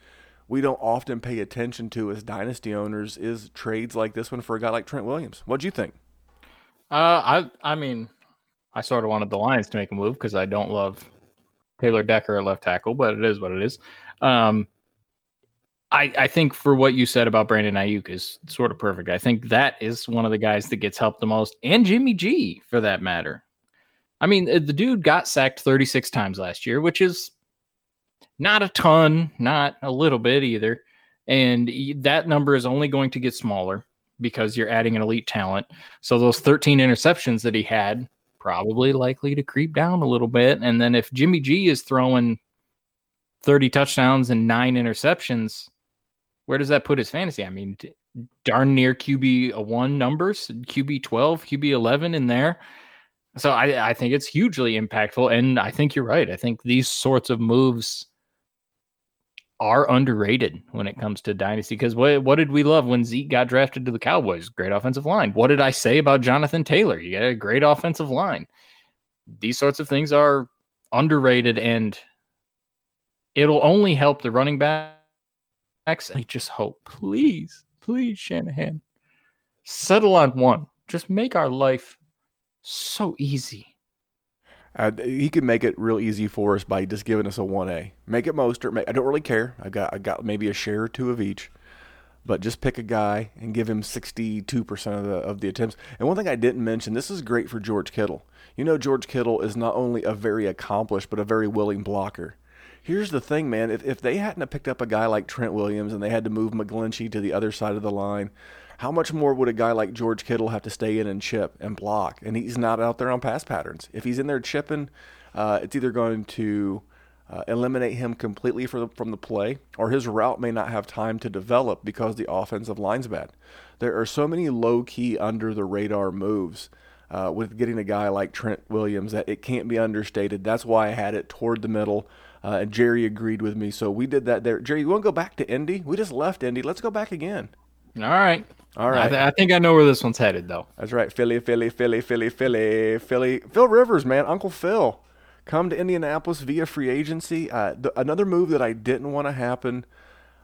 we don't often pay attention to as dynasty owners, is trades like this one for a guy like Trent Williams. What do you think? Uh, I I mean, I sort of wanted the Lions to make a move because I don't love Taylor Decker at left tackle, but it is what it is. Um, I, I think for what you said about Brandon Aiyuk is sort of perfect. I think that is one of the guys that gets helped the most, and Jimmy G for that matter. I mean, uh, the dude got sacked 36 times last year, which is not a ton, not a little bit either. And that number is only going to get smaller because you're adding an elite talent. So those 13 interceptions that he had probably likely to creep down a little bit. And then if Jimmy G is throwing 30 touchdowns and nine interceptions, where does that put his fantasy? I mean, darn near QB one numbers, QB 12, QB 11 in there. So I, I think it's hugely impactful. And I think you're right. I think these sorts of moves are underrated when it comes to dynasty. Because what what did we love when Zeke got drafted to the Cowboys? Great offensive line. What did I say about Jonathan Taylor? You got a great offensive line. These sorts of things are underrated, and it'll only help the running backs. I just hope, please, please, Shanahan, settle on one. Just make our life so easy. Uh, he could make it real easy for us by just giving us a one A. Make it Mostert. I don't really care. I got I got maybe a share or two of each, but just pick a guy and give him sixty two percent of the of the attempts. And one thing I didn't mention, this is great for George Kittle. You know, George Kittle is not only a very accomplished but a very willing blocker. Here's the thing, man. If if they hadn't picked up a guy like Trent Williams and they had to move McGlinchey to the other side of the line, how much more would a guy like George Kittle have to stay in and chip and block? And he's not out there on pass patterns. If he's in there chipping, uh, it's either going to uh, eliminate him completely the, from the play, or his route may not have time to develop because the offensive line's bad. There are so many low key, under the radar moves uh, with getting a guy like Trent Williams that it can't be understated. That's why I had it toward the middle. Uh, and Jerry agreed with me, so we did that there. Jerry, you want to go back to Indy? We just left Indy. Let's go back again. All right. All right. I, th- I, think I know where this one's headed, though. That's right. Philly, Philly, Philly, Philly, Philly, Philly. Phil Rivers, man, Uncle Phil, come to Indianapolis via free agency. Uh, the, another move that I didn't want to happen.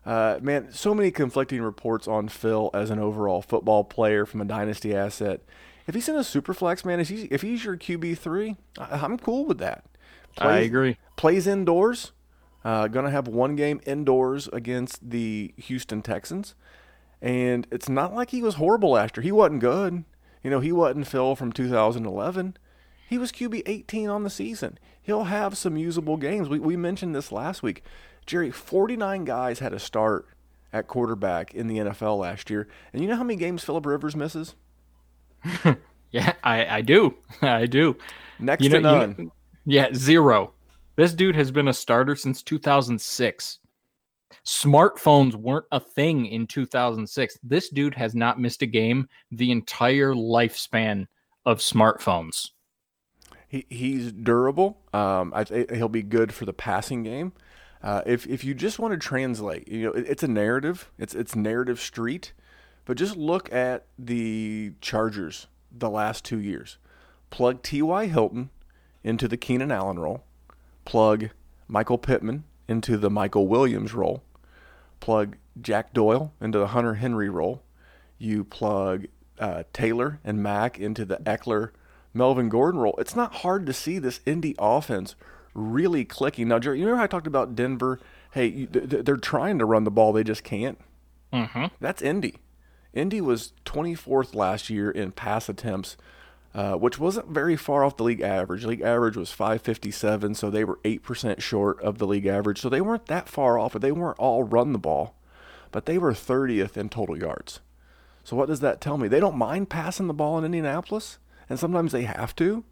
Uh, man, so many conflicting reports on Phil as an overall football player from a dynasty asset. If he's in a super flex, man, if he's, if he's your QB three, I'm cool with that. Plays, I agree. Plays indoors. Uh, going to have one game indoors against the Houston Texans. And it's not like he was horrible last year. He wasn't good. You know, he wasn't Phil from 2011. He was QB 18 on the season. He'll have some usable games. We, we mentioned this last week. Jerry, 49 guys had a start at quarterback in the NFL last year. And you know how many games Philip Rivers misses? yeah, I, I do. I do. Next you to know, none. You yeah, zero. This dude has been a starter since 2006. Smartphones weren't a thing in 2006. This dude has not missed a game the entire lifespan of smartphones. He, he's durable. Um, I, he'll be good for the passing game. Uh, if if you just want to translate, you know, it, it's a narrative. It's it's narrative street, but just look at the Chargers the last two years. Plug T.Y. Hilton into the Keenan Allen role. Plug Michael Pittman into the Michael Williams role plug Jack Doyle into the Hunter Henry role. You plug uh, Taylor and Mack into the Ekeler Melvin Gordon role. It's not hard to see this Indy offense really clicking. Now, Jerry, you remember I talked about Denver? Hey, you, they're trying to run the ball, they just can't. Mm-hmm. That's Indy. Indy was 24th last year in pass attempts uh, which wasn't very far off the league average. League average was 557, so they were 8% short of the league average. So they weren't that far off, but they weren't all run the ball. But they were 30th in total yards. So what does that tell me? They don't mind passing the ball in Indianapolis, and sometimes they have to.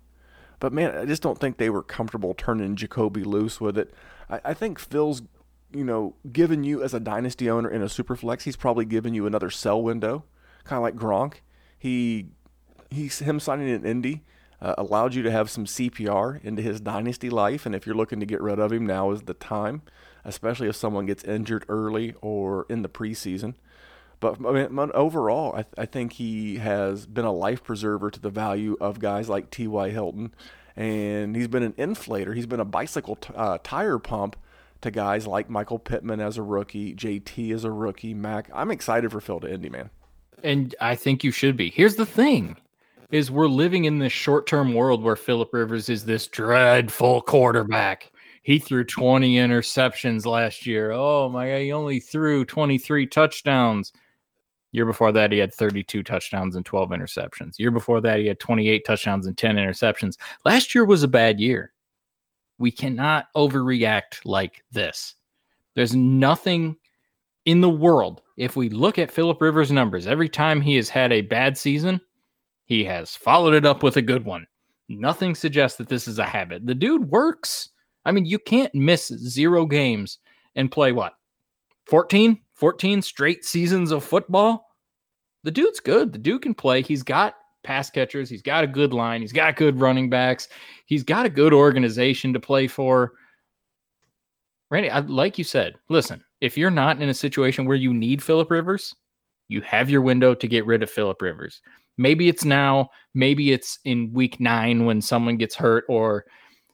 But man, I just don't think they were comfortable turning Jacoby loose with it. I, I think Phil's you know, given you as a dynasty owner in a super flex, he's probably given you another sell window, kind of like Gronk. He he's him signing in Indy uh, allowed you to have some CPR into his dynasty life, and if you're looking to get rid of him, now is the time, especially if someone gets injured early or in the preseason. But I mean, overall, I, th- I think he has been a life preserver to the value of guys like T.Y. Hilton, and he's been an inflator. He's been a bicycle t- uh, tire pump to guys like Michael Pittman as a rookie, JT as a rookie, Mack. I'm excited for Phil to Indy, man. And I think you should be. Here's the thing is we're living in this short-term world where Philip Rivers is this dreadful quarterback. He threw 20 interceptions last year. Oh my god, he only threw 23 touchdowns. Year before that, he had 32 touchdowns and 12 interceptions. Year before that, he had 28 touchdowns and 10 interceptions. Last year was a bad year. We cannot overreact like this. There's nothing in the world. If we look at Philip Rivers' numbers, every time he has had a bad season, he has followed it up with a good one. Nothing suggests that this is a habit. The dude works. I mean, you can't miss zero games and play what? 14? 14 straight seasons of football? The dude's good. The dude can play. He's got pass catchers. He's got a good line. He's got good running backs. He's got a good organization to play for. Randy, I, like you said, listen, if you're not in a situation where you need Philip Rivers, you have your window to get rid of Philip Rivers. Maybe it's now, maybe it's in week nine when someone gets hurt or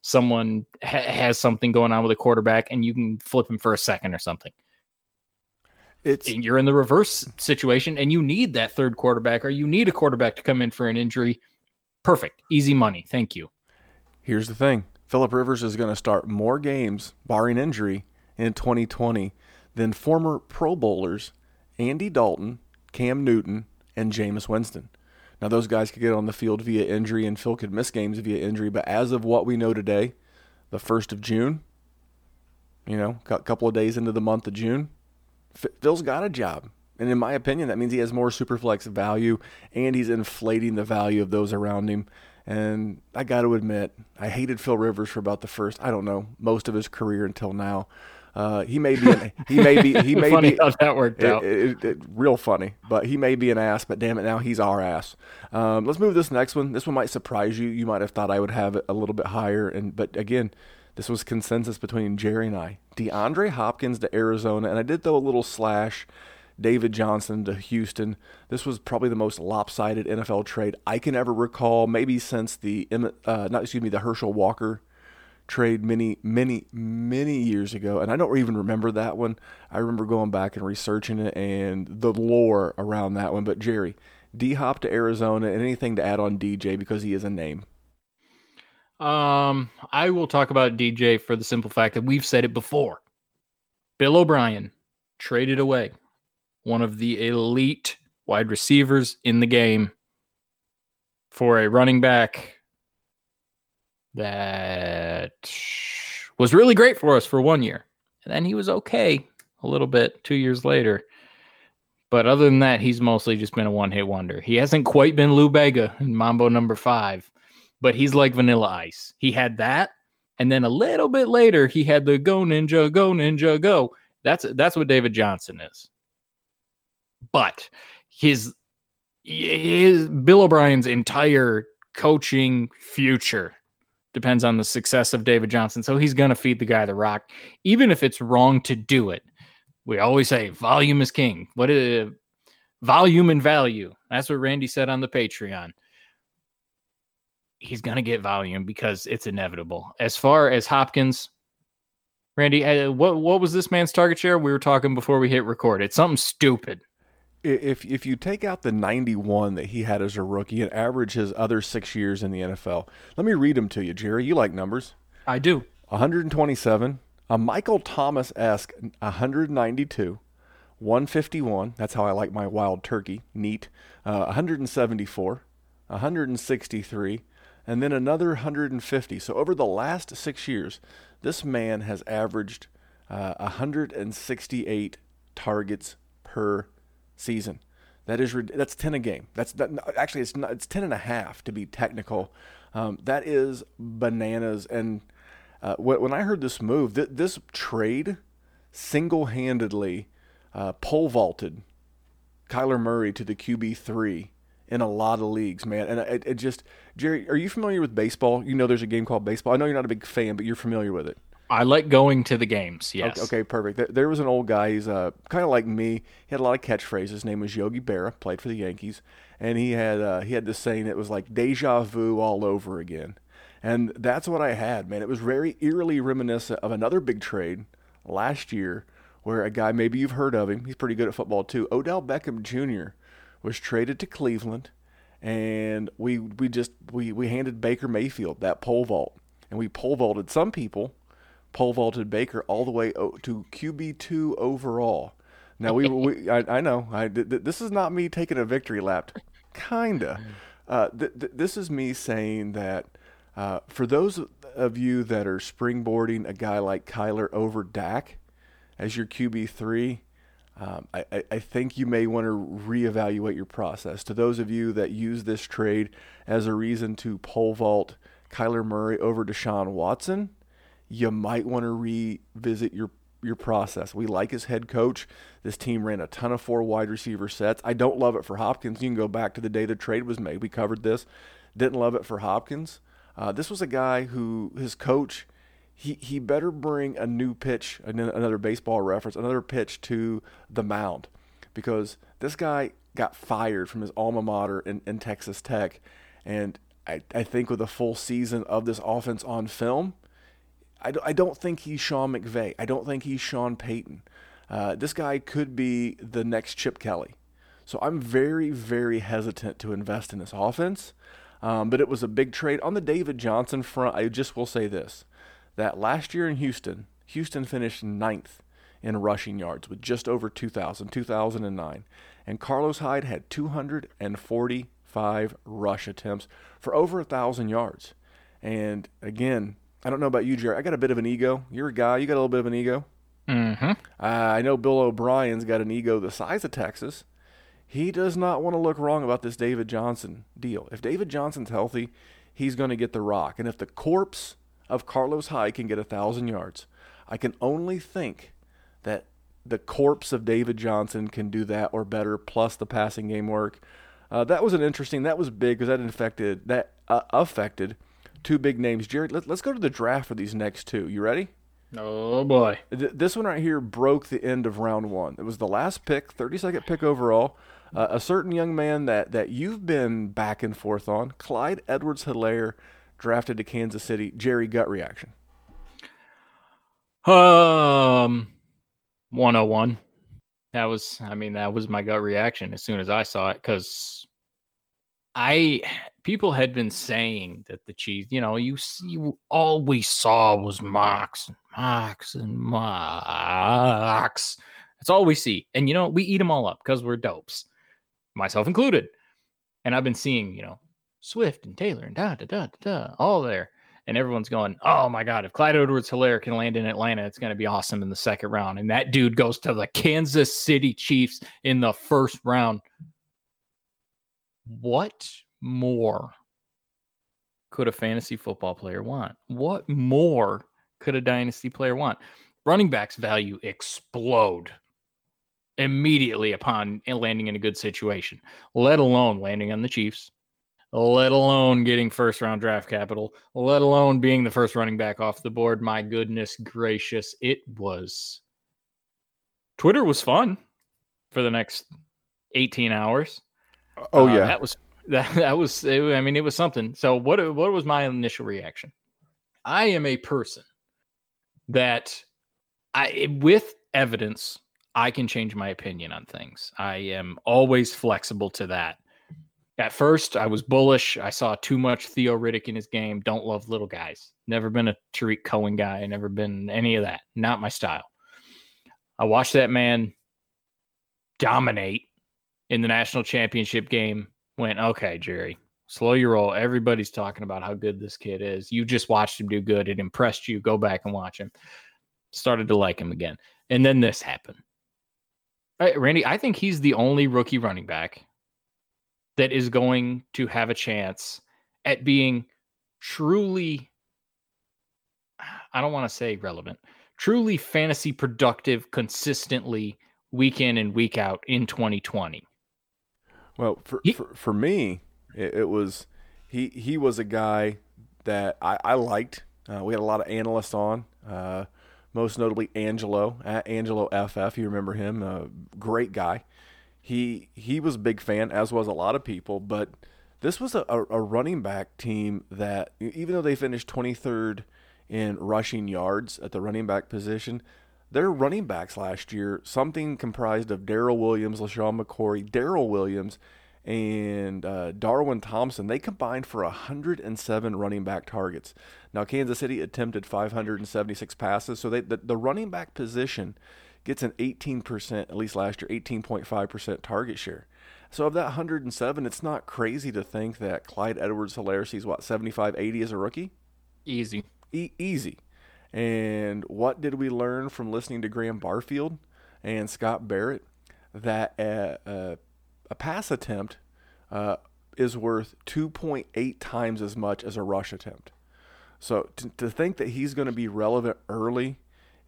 someone ha- has something going on with a quarterback and you can flip him for a second or something. It's and you're in the reverse situation and you need that third quarterback or you need a quarterback to come in for an injury. Perfect. Easy money. Thank you. Here's the thing. Philip Rivers is going to start more games barring injury in 2020 than former Pro Bowlers Andy Dalton, Cam Newton, and Jameis Winston. Now, those guys could get on the field via injury, and Phil could miss games via injury. But as of what we know today, the 1st of June, you know, a couple of days into the month of June, Phil's got a job. And in my opinion, that means he has more superflex value and he's inflating the value of those around him. And I got to admit, I hated Phil Rivers for about the first, I don't know, most of his career until now. Uh, he may be, an, he may be, he may funny be. how that worked it, out. It, it, real funny, but he may be an ass. But damn it, now he's our ass. Um, let's move this next one. This one might surprise you. You might have thought I would have it a little bit higher, and but again, this was consensus between Jerry and I. DeAndre Hopkins to Arizona, and I did throw a little slash. David Johnson to Houston. This was probably the most lopsided NFL trade I can ever recall, maybe since the uh, not excuse me the Herschel Walker trade many, many, many years ago, and I don't even remember that one. I remember going back and researching it and the lore around that one. But Jerry, D Hop to Arizona, and anything to add on DJ because he is a name. Um, I will talk about DJ for the simple fact that we've said it before. Bill O'Brien traded away one of the elite wide receivers in the game for a running back that was really great for us for one year. And then he was okay a little bit two years later. But other than that, he's mostly just been a one hit wonder. He hasn't quite been Lou Bega in Mambo number five, but he's like vanilla ice. He had that. And then a little bit later, he had the go ninja, go ninja, go. That's that's what David Johnson is. But his his Bill O'Brien's entire coaching future depends on the success of David Johnson. So he's going to feed the guy the rock, even if it's wrong to do it. We always say volume is king. What is volume and value? That's what Randy said on the Patreon. He's going to get volume because it's inevitable. As far as Hopkins, Randy, what what was this man's target share? We were talking before we hit record. It's something stupid if if you take out the 91 that he had as a rookie and average his other six years in the NFL, let me read them to you, Jerry. You like numbers? I do. 127, a Michael Thomas esque 192, 151. That's how I like my wild turkey. Neat. Uh, 174, 163, and then another 150. So over the last six years, this man has averaged uh, 168 targets per season. That is that's 10 a game. That's that, actually it's not, it's 10 and a half to be technical. Um, that is bananas. And uh, when I heard this move, th- this trade single handedly uh, pole vaulted Kyler Murray to the QB three in a lot of leagues, man. And it, it, just, Jerry, are you familiar with baseball? You know, there's a game called baseball. I know you're not a big fan, but you're familiar with it. I like going to the games. Yes. Okay, okay perfect. There was an old guy. He's uh, kind of like me. He had a lot of catchphrases. His name was Yogi Berra. Played for the Yankees, and he had uh, he had this saying that was like deja vu all over again. And that's what I had, man. It was very eerily reminiscent of another big trade last year where a guy, maybe you've heard of him, he's pretty good at football too. Odell Beckham Jr. was traded to Cleveland, and we we just we we handed Baker Mayfield that pole vault, and we pole vaulted some people, pole vaulted Baker all the way to QB two overall. Now we, we I, I know I this is not me taking a victory lap, kinda. Uh, th- th- this is me saying that uh, for those of you that are springboarding a guy like Kyler over Dak as your QB three, um, I, I, think you may want to reevaluate your process. To those of you that use this trade as a reason to pole vault Kyler Murray over Deshaun Watson, you might want to revisit your your process. We like his head coach. This team ran a ton of four wide receiver sets. I don't love it for Hopkins. You can go back to the day the trade was made. We covered this. Didn't love it for Hopkins. Uh, this was a guy who his coach he he better bring a new pitch, another baseball reference, another pitch to the mound, because this guy got fired from his alma mater in, in Texas Tech, and I, I think with a full season of this offense on film, I, I don't think he's Sean McVay. I don't think he's Sean Payton. Uh, this guy could be the next Chip Kelly. So I'm very, very hesitant to invest in this offense. Um, but it was a big trade. On the David Johnson front, I just will say this that last year in Houston, Houston finished ninth in rushing yards with just over 2,000, 2009. And Carlos Hyde had 245 rush attempts for over 1,000 yards. And again, I don't know about you, Jerry. I got a bit of an ego. You're a guy, you got a little bit of an ego. Mm-hmm. Uh, I know Bill O'Brien's got an ego the size of Texas he does not want to look wrong about this David Johnson deal. If David Johnson's healthy, he's going to get the rock. And if the corpse of Carlos Hyde can get a thousand yards, I can only think that the corpse of David Johnson can do that or better, plus the passing game work. Uh, that was an interesting. That was big because that infected that uh, affected two big names. Jared, let, us go to the draft for these next two. You ready? Oh boy! This one right here broke the end of round one. It was the last pick, 32nd pick overall. Uh, a certain young man that, that you've been back and forth on, Clyde Edwards Helaire, drafted to Kansas City. Jerry, gut reaction? Um, 101. That was, I mean, that was my gut reaction as soon as I saw it because I, people had been saying that the Chiefs, you know, you see, all we saw was and mocks and mocks. That's all we see. And, you know, we eat them all up because we're dopes myself included. And I've been seeing, you know, Swift and Taylor and da da da da, da all there. And everyone's going, oh my God, if Clyde Edwards Helaire can land in Atlanta, it's going to be awesome in the second round. And that dude goes to the Kansas City Chiefs in the first round. What more could a fantasy football player want? What more could a dynasty player want? Running backs value explode immediately upon landing in a good situation, let alone landing on the Chiefs, let alone getting first round draft capital, let alone being the first running back off the board. My goodness gracious, it was. Twitter was fun for the next 18 hours. Oh, uh, yeah. That was. That, that was I mean it was something. So what what was my initial reaction? I am a person that I with evidence I can change my opinion on things. I am always flexible to that. At first, I was bullish. I saw too much Theo Riddick in his game. Don't love little guys. Never been a Tarik Cohen guy. Never been any of that. Not my style. I watched that man dominate in the national championship game. Went, okay, Jerry, slow your roll. Everybody's talking about how good this kid is. You just watched him do good. It impressed you. Go back and watch him. Started to like him again. And then this happened. Randy, I think he's the only rookie running back that is going to have a chance at being truly, I don't want to say relevant, truly fantasy productive consistently week in and week out in 2020? Well, for he, for, for, me, it, it, was he he was a guy that I, I liked. Uh, we had a lot of analysts on, uh, most notably Angelo at Angelo FF. You remember him? Uh, great guy. He he was a big fan, as was a lot of people. But this was a, a running back team that, even though they finished 23rd in rushing yards at the running back position, their running backs last year, something comprised of Darrel Williams, LeSean McCoy, Darrel Williams, and uh, Darwin Thompson, they combined for 107 running back targets. Now, Kansas City attempted 576 passes, so they, the, the running back position gets an 18%, at least last year, 18.5% target share. So of that 107, it's not crazy to think that Clyde Edwards Helaire sees what 75, 80 as a rookie. Easy, e- easy. And what did we learn from listening to Graham Barfield and Scott Barrett? That a, a, a pass attempt uh, is worth 2.8 times as much as a rush attempt. So to, to think that he's going to be relevant early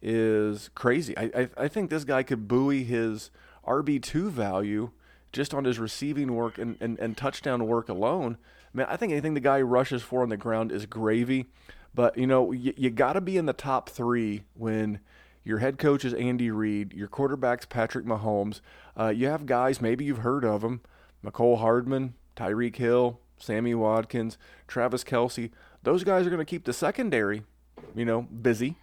is crazy. I, I, I think this guy could buoy his RB2 value just on his receiving work and, and, and touchdown work alone. Man, I think anything the guy rushes for on the ground is gravy. But you know, you, you got to be in the top three when your head coach is Andy Reid, your quarterback's Patrick Mahomes. Uh, you have guys maybe you've heard of them: Mecole Hardman, Tyreek Hill, Sammy Watkins, Travis Kelce. Those guys are going to keep the secondary, you know, busy.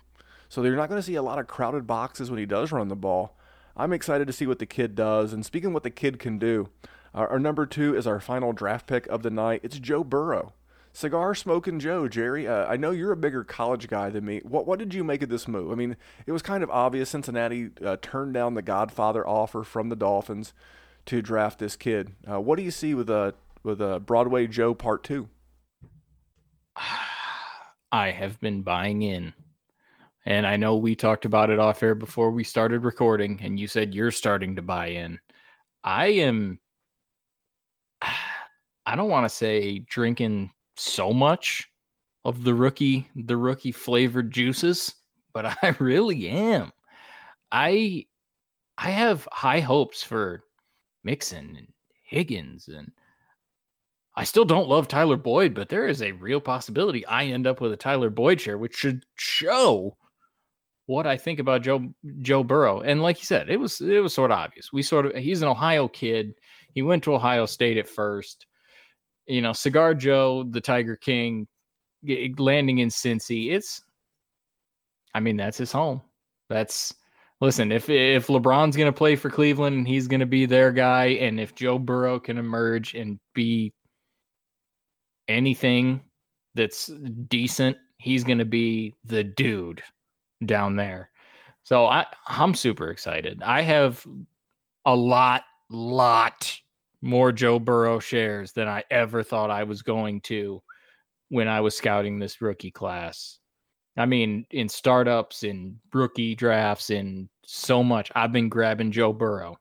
So you're not going to see a lot of crowded boxes when he does run the ball. I'm excited to see what the kid does. And speaking of what the kid can do, our, our number two is our final draft pick of the night. It's Joe Burrow. Cigar smoking Joe, Jerry. Uh, I know you're a bigger college guy than me. What what did you make of this move? I mean, it was kind of obvious Cincinnati uh, turned down the Godfather offer from the Dolphins to draft this kid. Uh, what do you see with uh, with uh, Broadway Joe Part Two? I have been buying in, and I know we talked about it off air before we started recording, and you said you're starting to buy in. I am. I don't want to say drinking so much of the rookie the rookie flavored juices, but I really am. I I have high hopes for Mixon and Higgins and I still don't love Tyler Boyd, but there is a real possibility I end up with a Tyler Boyd share, which should show what I think about Joe Joe Burrow. And like you said, it was it was sort of obvious. We sort of he's an Ohio kid. He went to Ohio State at first you know, Cigar Joe, the Tiger King, landing in Cincy. It's, I mean, that's his home. That's listen. If if LeBron's to play for Cleveland, and he's to be their guy, and if Joe Burrow can emerge and be anything that's decent, he's to be the dude down there. So I I'm super excited. I have a lot lot more Joe Burrow shares than I ever thought I was going to when I was scouting this rookie class. I mean, in startups, in rookie drafts, in so much, I've been grabbing Joe Burrow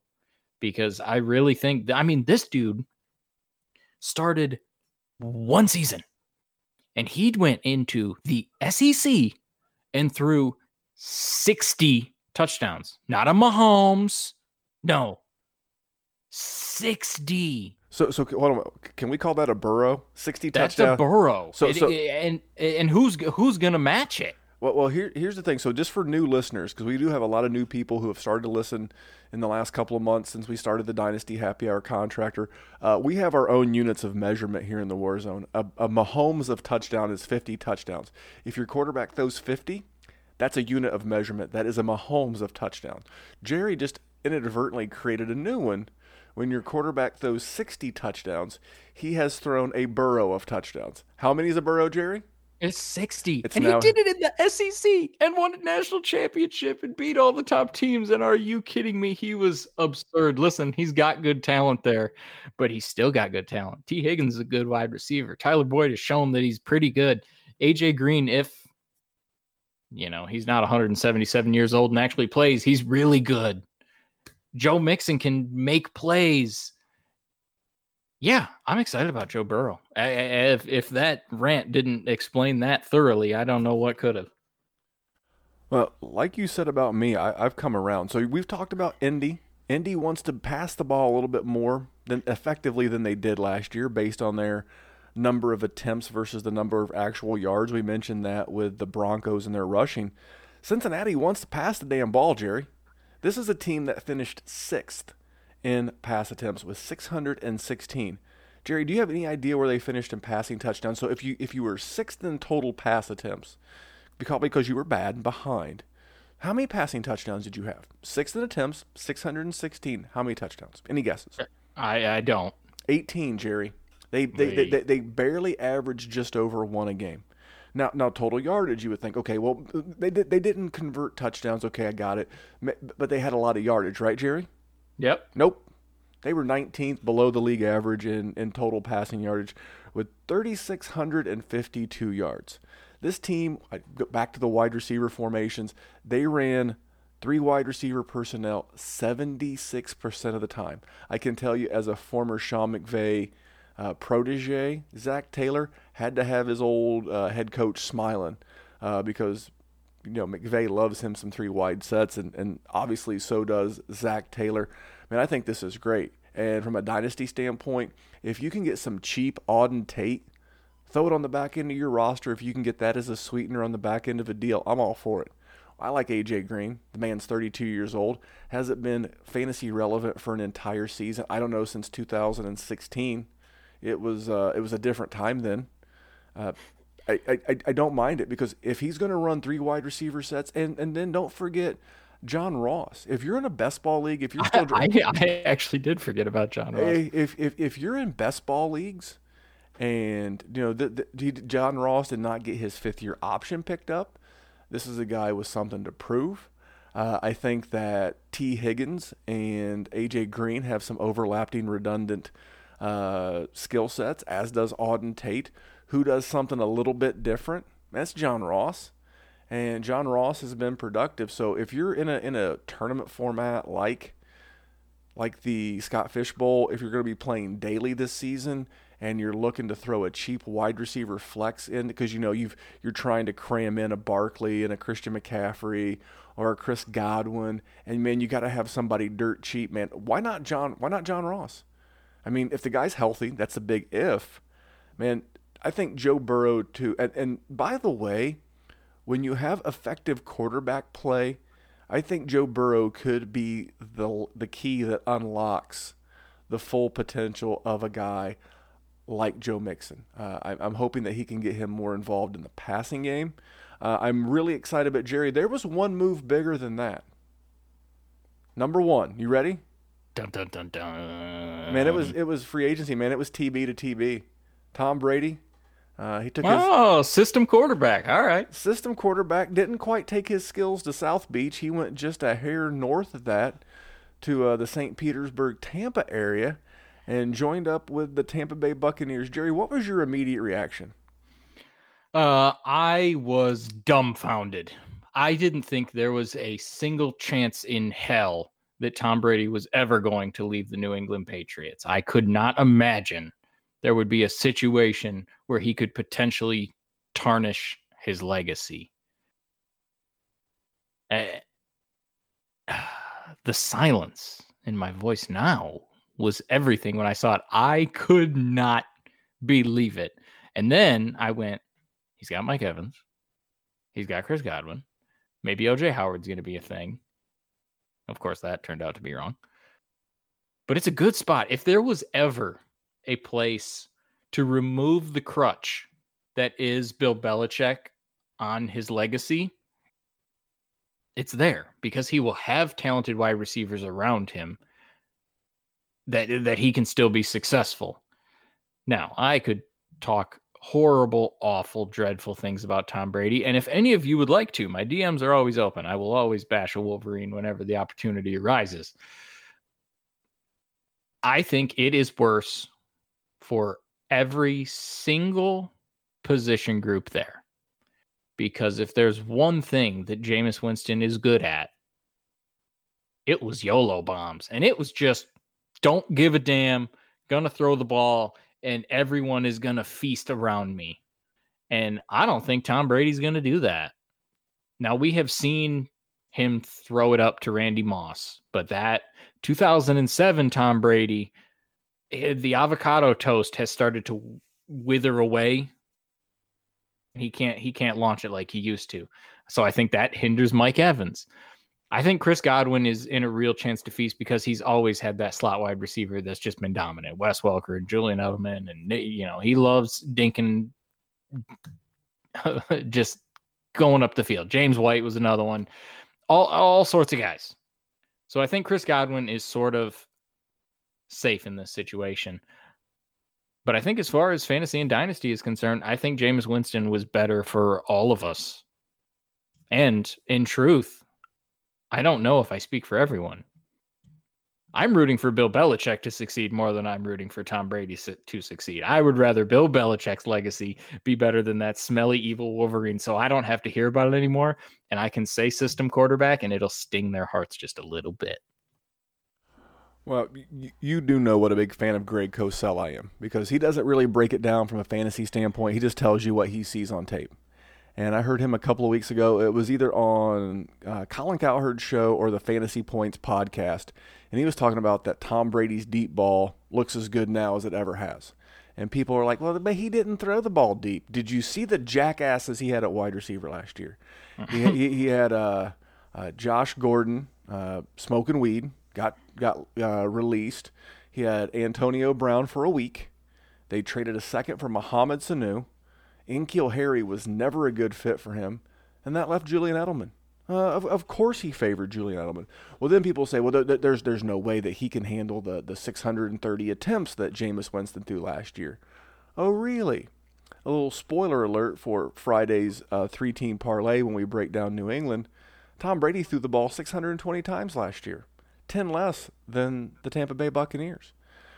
because I really think, I mean, this dude started one season and he went into the SEC and threw 60 touchdowns, not a Mahomes. No, 60. So, so hold on. Can we call that a Burrow? 60 That's touchdown? a Burrow. So, so and and who's who's gonna match it? Well, well, here, here's the thing. So, just for new listeners, because we do have a lot of new people who have started to listen in the last couple of months since we started the Dynasty Happy Hour contractor, uh, we have our own units of measurement here in the War Zone. A, a Mahomes of touchdown is 50 touchdowns. If your quarterback throws 50, that's a unit of measurement. That is a Mahomes of touchdown. Jerry just inadvertently created a new one when your quarterback throws 60 touchdowns, he has thrown a Burrow of touchdowns. How many is a Burrow, Jerry? It's 60. It's and now... he did it in the SEC and won a national championship and beat all the top teams. And are you kidding me? He was absurd. Listen, he's got good talent there, but he's still got good talent. Tee Higgins is a good wide receiver. Tyler Boyd has shown that he's pretty good. AJ Green, if you know, he's not 177 years old and actually plays, he's really good. Joe Mixon can make plays. Yeah, I'm excited about Joe Burrow. I, I, if if that rant didn't explain that thoroughly, I don't know what could have. Well, like you said about me, I, have come around. So we've talked about Indy. Indy wants to pass the ball a little bit more than effectively than they did last year, based on their number of attempts versus the number of actual yards. We mentioned that with the Broncos and their rushing. Cincinnati wants to pass the damn ball, Jerry. This is a team that finished sixth in pass attempts with 616. Jerry, do you have any idea where they finished in passing touchdowns? So if you if you were sixth in total pass attempts, because because you were bad and behind, how many passing touchdowns did you have? Sixth in attempts, 616. How many touchdowns? Any guesses? I I don't. 18, Jerry. They they, they, they, they barely averaged just over one a game. Now, now total yardage, you would think, okay, well, they did, they didn't convert touchdowns. Okay, I got it, but they had a lot of yardage, right, Jerry? Yep. Nope. They were 19th below the league average in, in total passing yardage with 3,652 yards. This team, I go back to the wide receiver formations, they ran three wide receiver personnel 76% of the time. I can tell you, as a former Sean McVay uh, protege, Zac Taylor had to have his old uh, head coach smiling uh, because you know McVay loves him some three wide sets, and, and obviously so does Zac Taylor. Man, I think this is great. And from a dynasty standpoint, if you can get some cheap Auden Tate, throw it on the back end of your roster. If you can get that as a sweetener on the back end of a deal, I'm all for it. I like AJ Green. The man's 32 years old. Hasn't been fantasy relevant for an entire season. I don't know since 2016. It was uh, it was a different time then. Uh, I, I, I don't mind it because if he's going to run three wide receiver sets, and, and then don't forget John Ross. If you're in a best ball league, if you're still, I, I actually did forget about John Ross. If if if you're in best ball leagues, and you know the, the, John Ross did not get his fifth year option picked up, this is a guy with something to prove. Uh, I think that Tee Higgins and AJ Green have some overlapping, redundant uh, skill sets, as does Auden Tate, who does something a little bit different. That's John Ross, and John Ross has been productive. So if you're in a in a tournament format like like the Scott Fish Bowl, if you're going to be playing daily this season and you're looking to throw a cheap wide receiver flex in because you know you've you're trying to cram in a Barkley and a Christian McCaffrey or a Chris Godwin, and man, you got to have somebody dirt cheap, man. Why not John? Why not John Ross? I mean, if the guy's healthy, that's a big if. Man, I think Joe Burrow too. And, and by the way, when you have effective quarterback play, I think Joe Burrow could be the the key that unlocks the full potential of a guy like Joe Mixon. Uh, I, am hoping that he can get him more involved in the passing game. Uh, I'm really excited about Jerry. There was one move bigger than that. Number one, you ready? Dun dun dun dun. Man, it was it was free agency. Man, it was TB to TB. Tom Brady. Uh, he took oh his, system quarterback. All right, system quarterback didn't quite take his skills to South Beach. He went just a hair north of that to uh, the St. Petersburg, Tampa area, and joined up with the Tampa Bay Buccaneers. Jerry, what was your immediate reaction? Uh, I was dumbfounded. I didn't think there was a single chance in hell that Tom Brady was ever going to leave the New England Patriots. I could not imagine there would be a situation where he could potentially tarnish his legacy. Uh, the silence in my voice now was everything when I saw it. I could not believe it. And then I went, he's got Mike Evans. He's got Chris Godwin. Maybe OJ Howard's going to be a thing. Of course, that turned out to be wrong. But it's a good spot. If there was ever a place to remove the crutch that is Bill Belichick on his legacy, it's there because he will have talented wide receivers around him that that he can still be successful. Now, I could talk horrible, awful, dreadful things about Tom Brady. And if any of you would like to, my DMs are always open. I will always bash a Wolverine whenever the opportunity arises. I think it is worse for every single position group there. Because if there's one thing that Jameis Winston is good at, it was YOLO bombs. And it was just don't give a damn, gonna throw the ball and everyone is to feast around me. And I don't think Tom Brady's to do that. Now we have seen him throw it up to Randy Moss, but that 2007 Tom Brady, Eh, the avocado toast has started to wither away. He can't he can't launch it like he used to. So I think that hinders Mike Evans. I think Chris Godwin is in a real chance to feast because he's always had that slot wide receiver that's just been dominant. Wes Welker and Julian Edelman, and you know he loves dinking, just going up the field. James White was another one. All all sorts of guys. So I think Chris Godwin is sort of safe in this situation. But I think as far as fantasy and dynasty is concerned, I think Jameis Winston was better for all of us. And in truth, I don't know if I speak for everyone. I'm rooting for Bill Belichick to succeed more than I'm rooting for Tom Brady to succeed. I would rather Bill Belichick's legacy be better than that smelly, evil Wolverine so I don't have to hear about it anymore. And I can say system quarterback and it'll sting their hearts just a little bit. Well, you do know what a big fan of Greg Cosell I am because he doesn't really break it down from a fantasy standpoint. He just tells you what he sees on tape and I heard him a couple of weeks ago. It was either on uh, Colin Cowherd's show or the Fantasy Points podcast, and he was talking about that Tom Brady's deep ball looks as good now as it ever has. And people are like, well, but he didn't throw the ball deep. Did you see the jackasses he had at wide receiver last year? he, he, he, had uh, uh, Josh Gordon uh, smoking weed, got got uh, released. He had Antonio Brown for a week. They traded a second for Mohamed Sanu N'Keal Harry was never a good fit for him, and that left Julian Edelman. Uh, of, of course, he favored Julian Edelman. Well, then people say, well, th- there's there's no way that he can handle the the 630 attempts that Jameis Winston threw last year. Oh, really? A little spoiler alert for Friday's uh, three team parlay when we break down New England. Tom Brady threw the ball 620 times last year, 10 less than the Tampa Bay Buccaneers.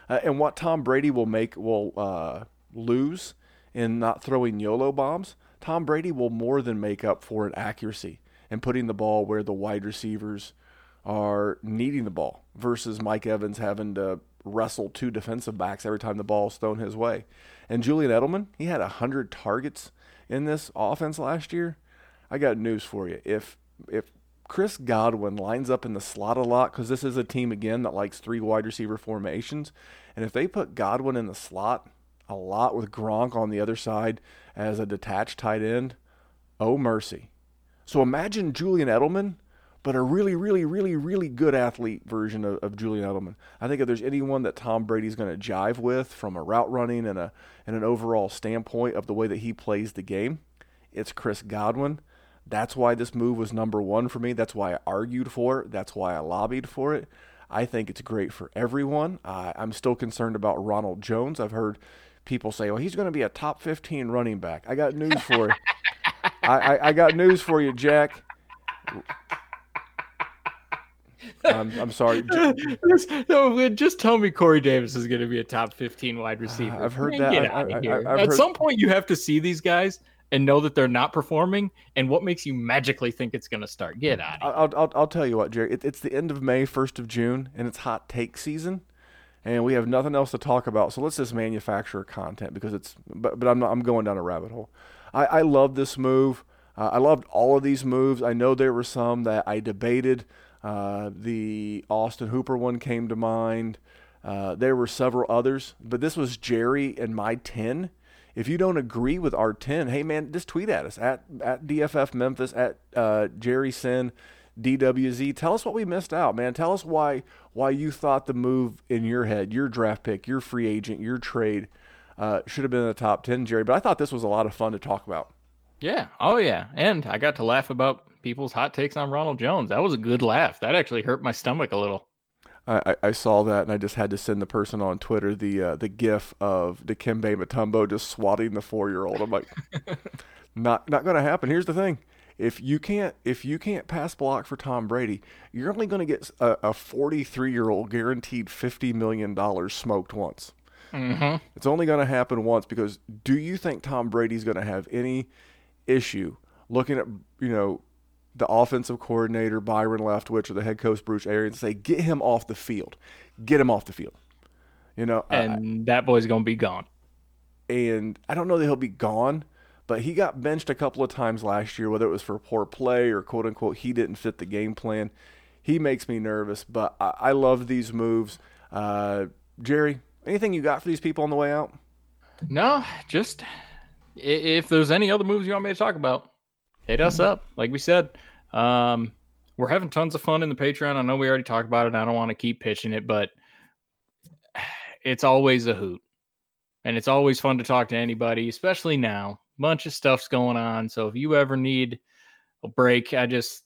Uh, and what Tom Brady will make will uh, lose in not throwing YOLO bombs, Tom Brady will more than make up for it accuracy and putting the ball where the wide receivers are needing the ball versus Mike Evans having to wrestle two defensive backs every time the ball is thrown his way. And Julian Edelman, he had 100 targets in this offense last year. I got news for you. If if Chris Godwin lines up in the slot a lot because this is a team again that likes three wide receiver formations, and if they put Godwin in the slot, a lot with Gronk on the other side as a detached tight end. Oh, mercy. So imagine Julian Edelman, but a really, really, really, really good athlete version of, of Julian Edelman. I think if there's anyone that Tom Brady's going to jive with from a route running and, a, and an overall standpoint of the way that he plays the game, it's Chris Godwin. That's why this move was number one for me. That's why I argued for it. That's why I lobbied for it. I think it's great for everyone. Uh, I'm still concerned about Ronald Jones. I've heard people say, "Well, he's going to be a top 15 running back." I got news for you. I, I, I, got news for you, Jack. I'm, I'm sorry. Just, no, just tell me Corey Davis is going to be a top 15 wide receiver. I've heard that. I, At heard... some point, you have to see these guys and know that they're not performing. And what makes you magically think it's going to start? Get out. I'll, I'll, I'll tell you what, Jerry. It, it's the end of May, first of June, and it's hot take season and we have nothing else to talk about. So let's just manufacture content because it's. But but I'm not, I'm going down a rabbit hole. I I love this move. Uh, I loved all of these moves. I know there were some that I debated. Uh, the Austin Hooper one came to mind. Uh, there were several others, but this was Jerry and my 10. If you don't agree with our 10, hey man, just tweet at us at, at DFF Memphis, at uh, Jerry Sin. DWZ. Tell us what we missed out, man. Tell us why why you thought the move in your head, your draft pick, your free agent, your trade uh, should have been in the top ten, Jerry. But I thought this was a lot of fun to talk about. Yeah. Oh yeah. And I got to laugh about people's hot takes on Ronald Jones. That was a good laugh. That actually hurt my stomach a little. I, I saw that and I just had to send the person on Twitter the uh, the gif of Dikembe Mutombo just swatting the four year old. I'm like, not not going to happen. Here's the thing: if you can't if you can't pass block for Tom Brady, you're only going to get a 43 year old guaranteed 50 million dollars smoked once. Mm-hmm. It's only going to happen once because do you think Tom Brady's going to have any issue looking at you know the offensive coordinator Byron Leftwich or the head coach Bruce Arians say get him off the field, get him off the field, you know, and I, that boy's going to be gone. And I don't know that he'll be gone, but he got benched a couple of times last year, whether it was for poor play or quote unquote he didn't fit the game plan. He makes me nervous, but I, I love these moves. Uh, Jerry, anything you got for these people on the way out? No, just if there's any other moves you want me to talk about, hit us up. Like we said, um, we're having tons of fun in the Patreon. I know we already talked about it. I don't want to keep pitching it, but it's always a hoot. And it's always fun to talk to anybody, especially now. Bunch of stuff's going on. So if you ever need a break, I just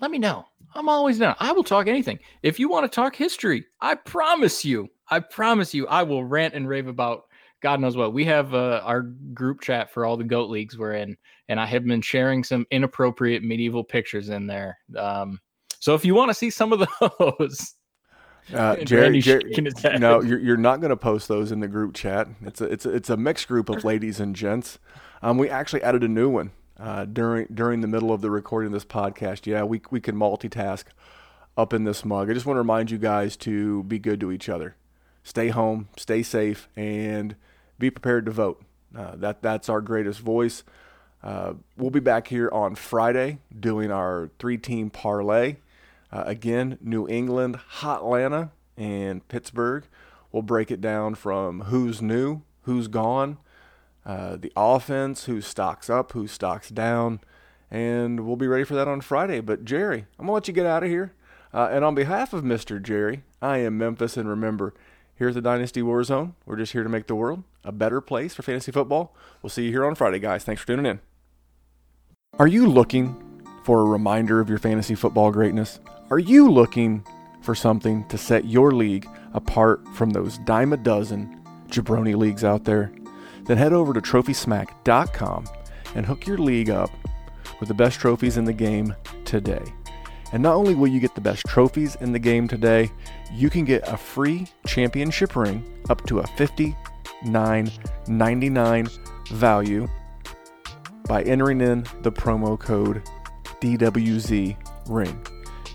let me know. I'm always down. I will talk anything. If you want to talk history, I promise you, I promise you, I will rant and rave about God knows what. We have uh, our group chat for all the goat leagues we're in, and I have been sharing some inappropriate medieval pictures in there. Um, so if you want to see some of those, uh, Jerry, Jerry no, you're, you're not going to post those in the group chat. It's a it's a, it's a mixed group of ladies and gents. Um, we actually added a new one uh, during during the middle of the recording of this podcast. Yeah, we we can multitask up in this mug. I just want to remind you guys to be good to each other, stay home, stay safe, and be prepared to vote. Uh, that that's our greatest voice. Uh, we'll be back here on Friday doing our three-team parlay. Uh, again, New England, Hotlanta, and Pittsburgh. We'll break it down from who's new, who's gone, uh, the offense, who stocks up, who stocks down, and we'll be ready for that on Friday. But Jerry, I'm gonna let you get out of here. Uh, and on behalf of Mr. Jerry, I am Memphis, and remember, here at the Dynasty Warzone, we're just here to make the world a better place for fantasy football. We'll see you here on Friday, guys. Thanks for tuning in. Are you looking for a reminder of your fantasy football greatness? Are you looking for something to set your league apart from those dime a dozen jabroni leagues out there? Then head over to trophysmack.com and hook your league up with the best trophies in the game today. And not only will you get the best trophies in the game today, you can get a free championship ring up to a $59.99 value by entering in the promo code DWZ ring.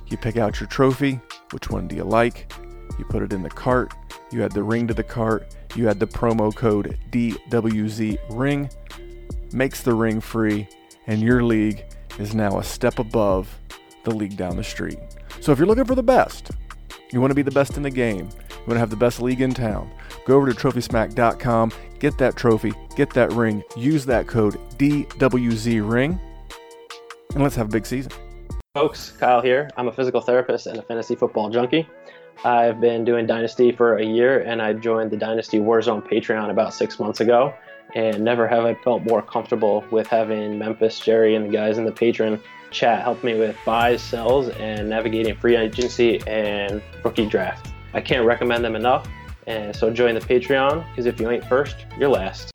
You pick out your trophy, which one do you like? You put it in the cart, you add the ring to the cart, you add the promo code DWZ ring, makes the ring free, and your league is now a step above the league down the street. So if you're looking for the best, you want to be the best in the game, you want to have the best league in town, go over to trophysmack.com, get that trophy, get that ring, use that code DWZRing, and let's have a big season. Folks, Kyle here. I'm a physical therapist and a fantasy football junkie. I've been doing Dynasty for a year and I joined the Dynasty Warzone Patreon about six months ago. And never have I felt more comfortable with having Memphis, Jerry, and the guys in the Patreon chat help me with buys, sells, and navigating free agency and rookie draft. I can't recommend them enough. And so join the Patreon because if you ain't first, you're last.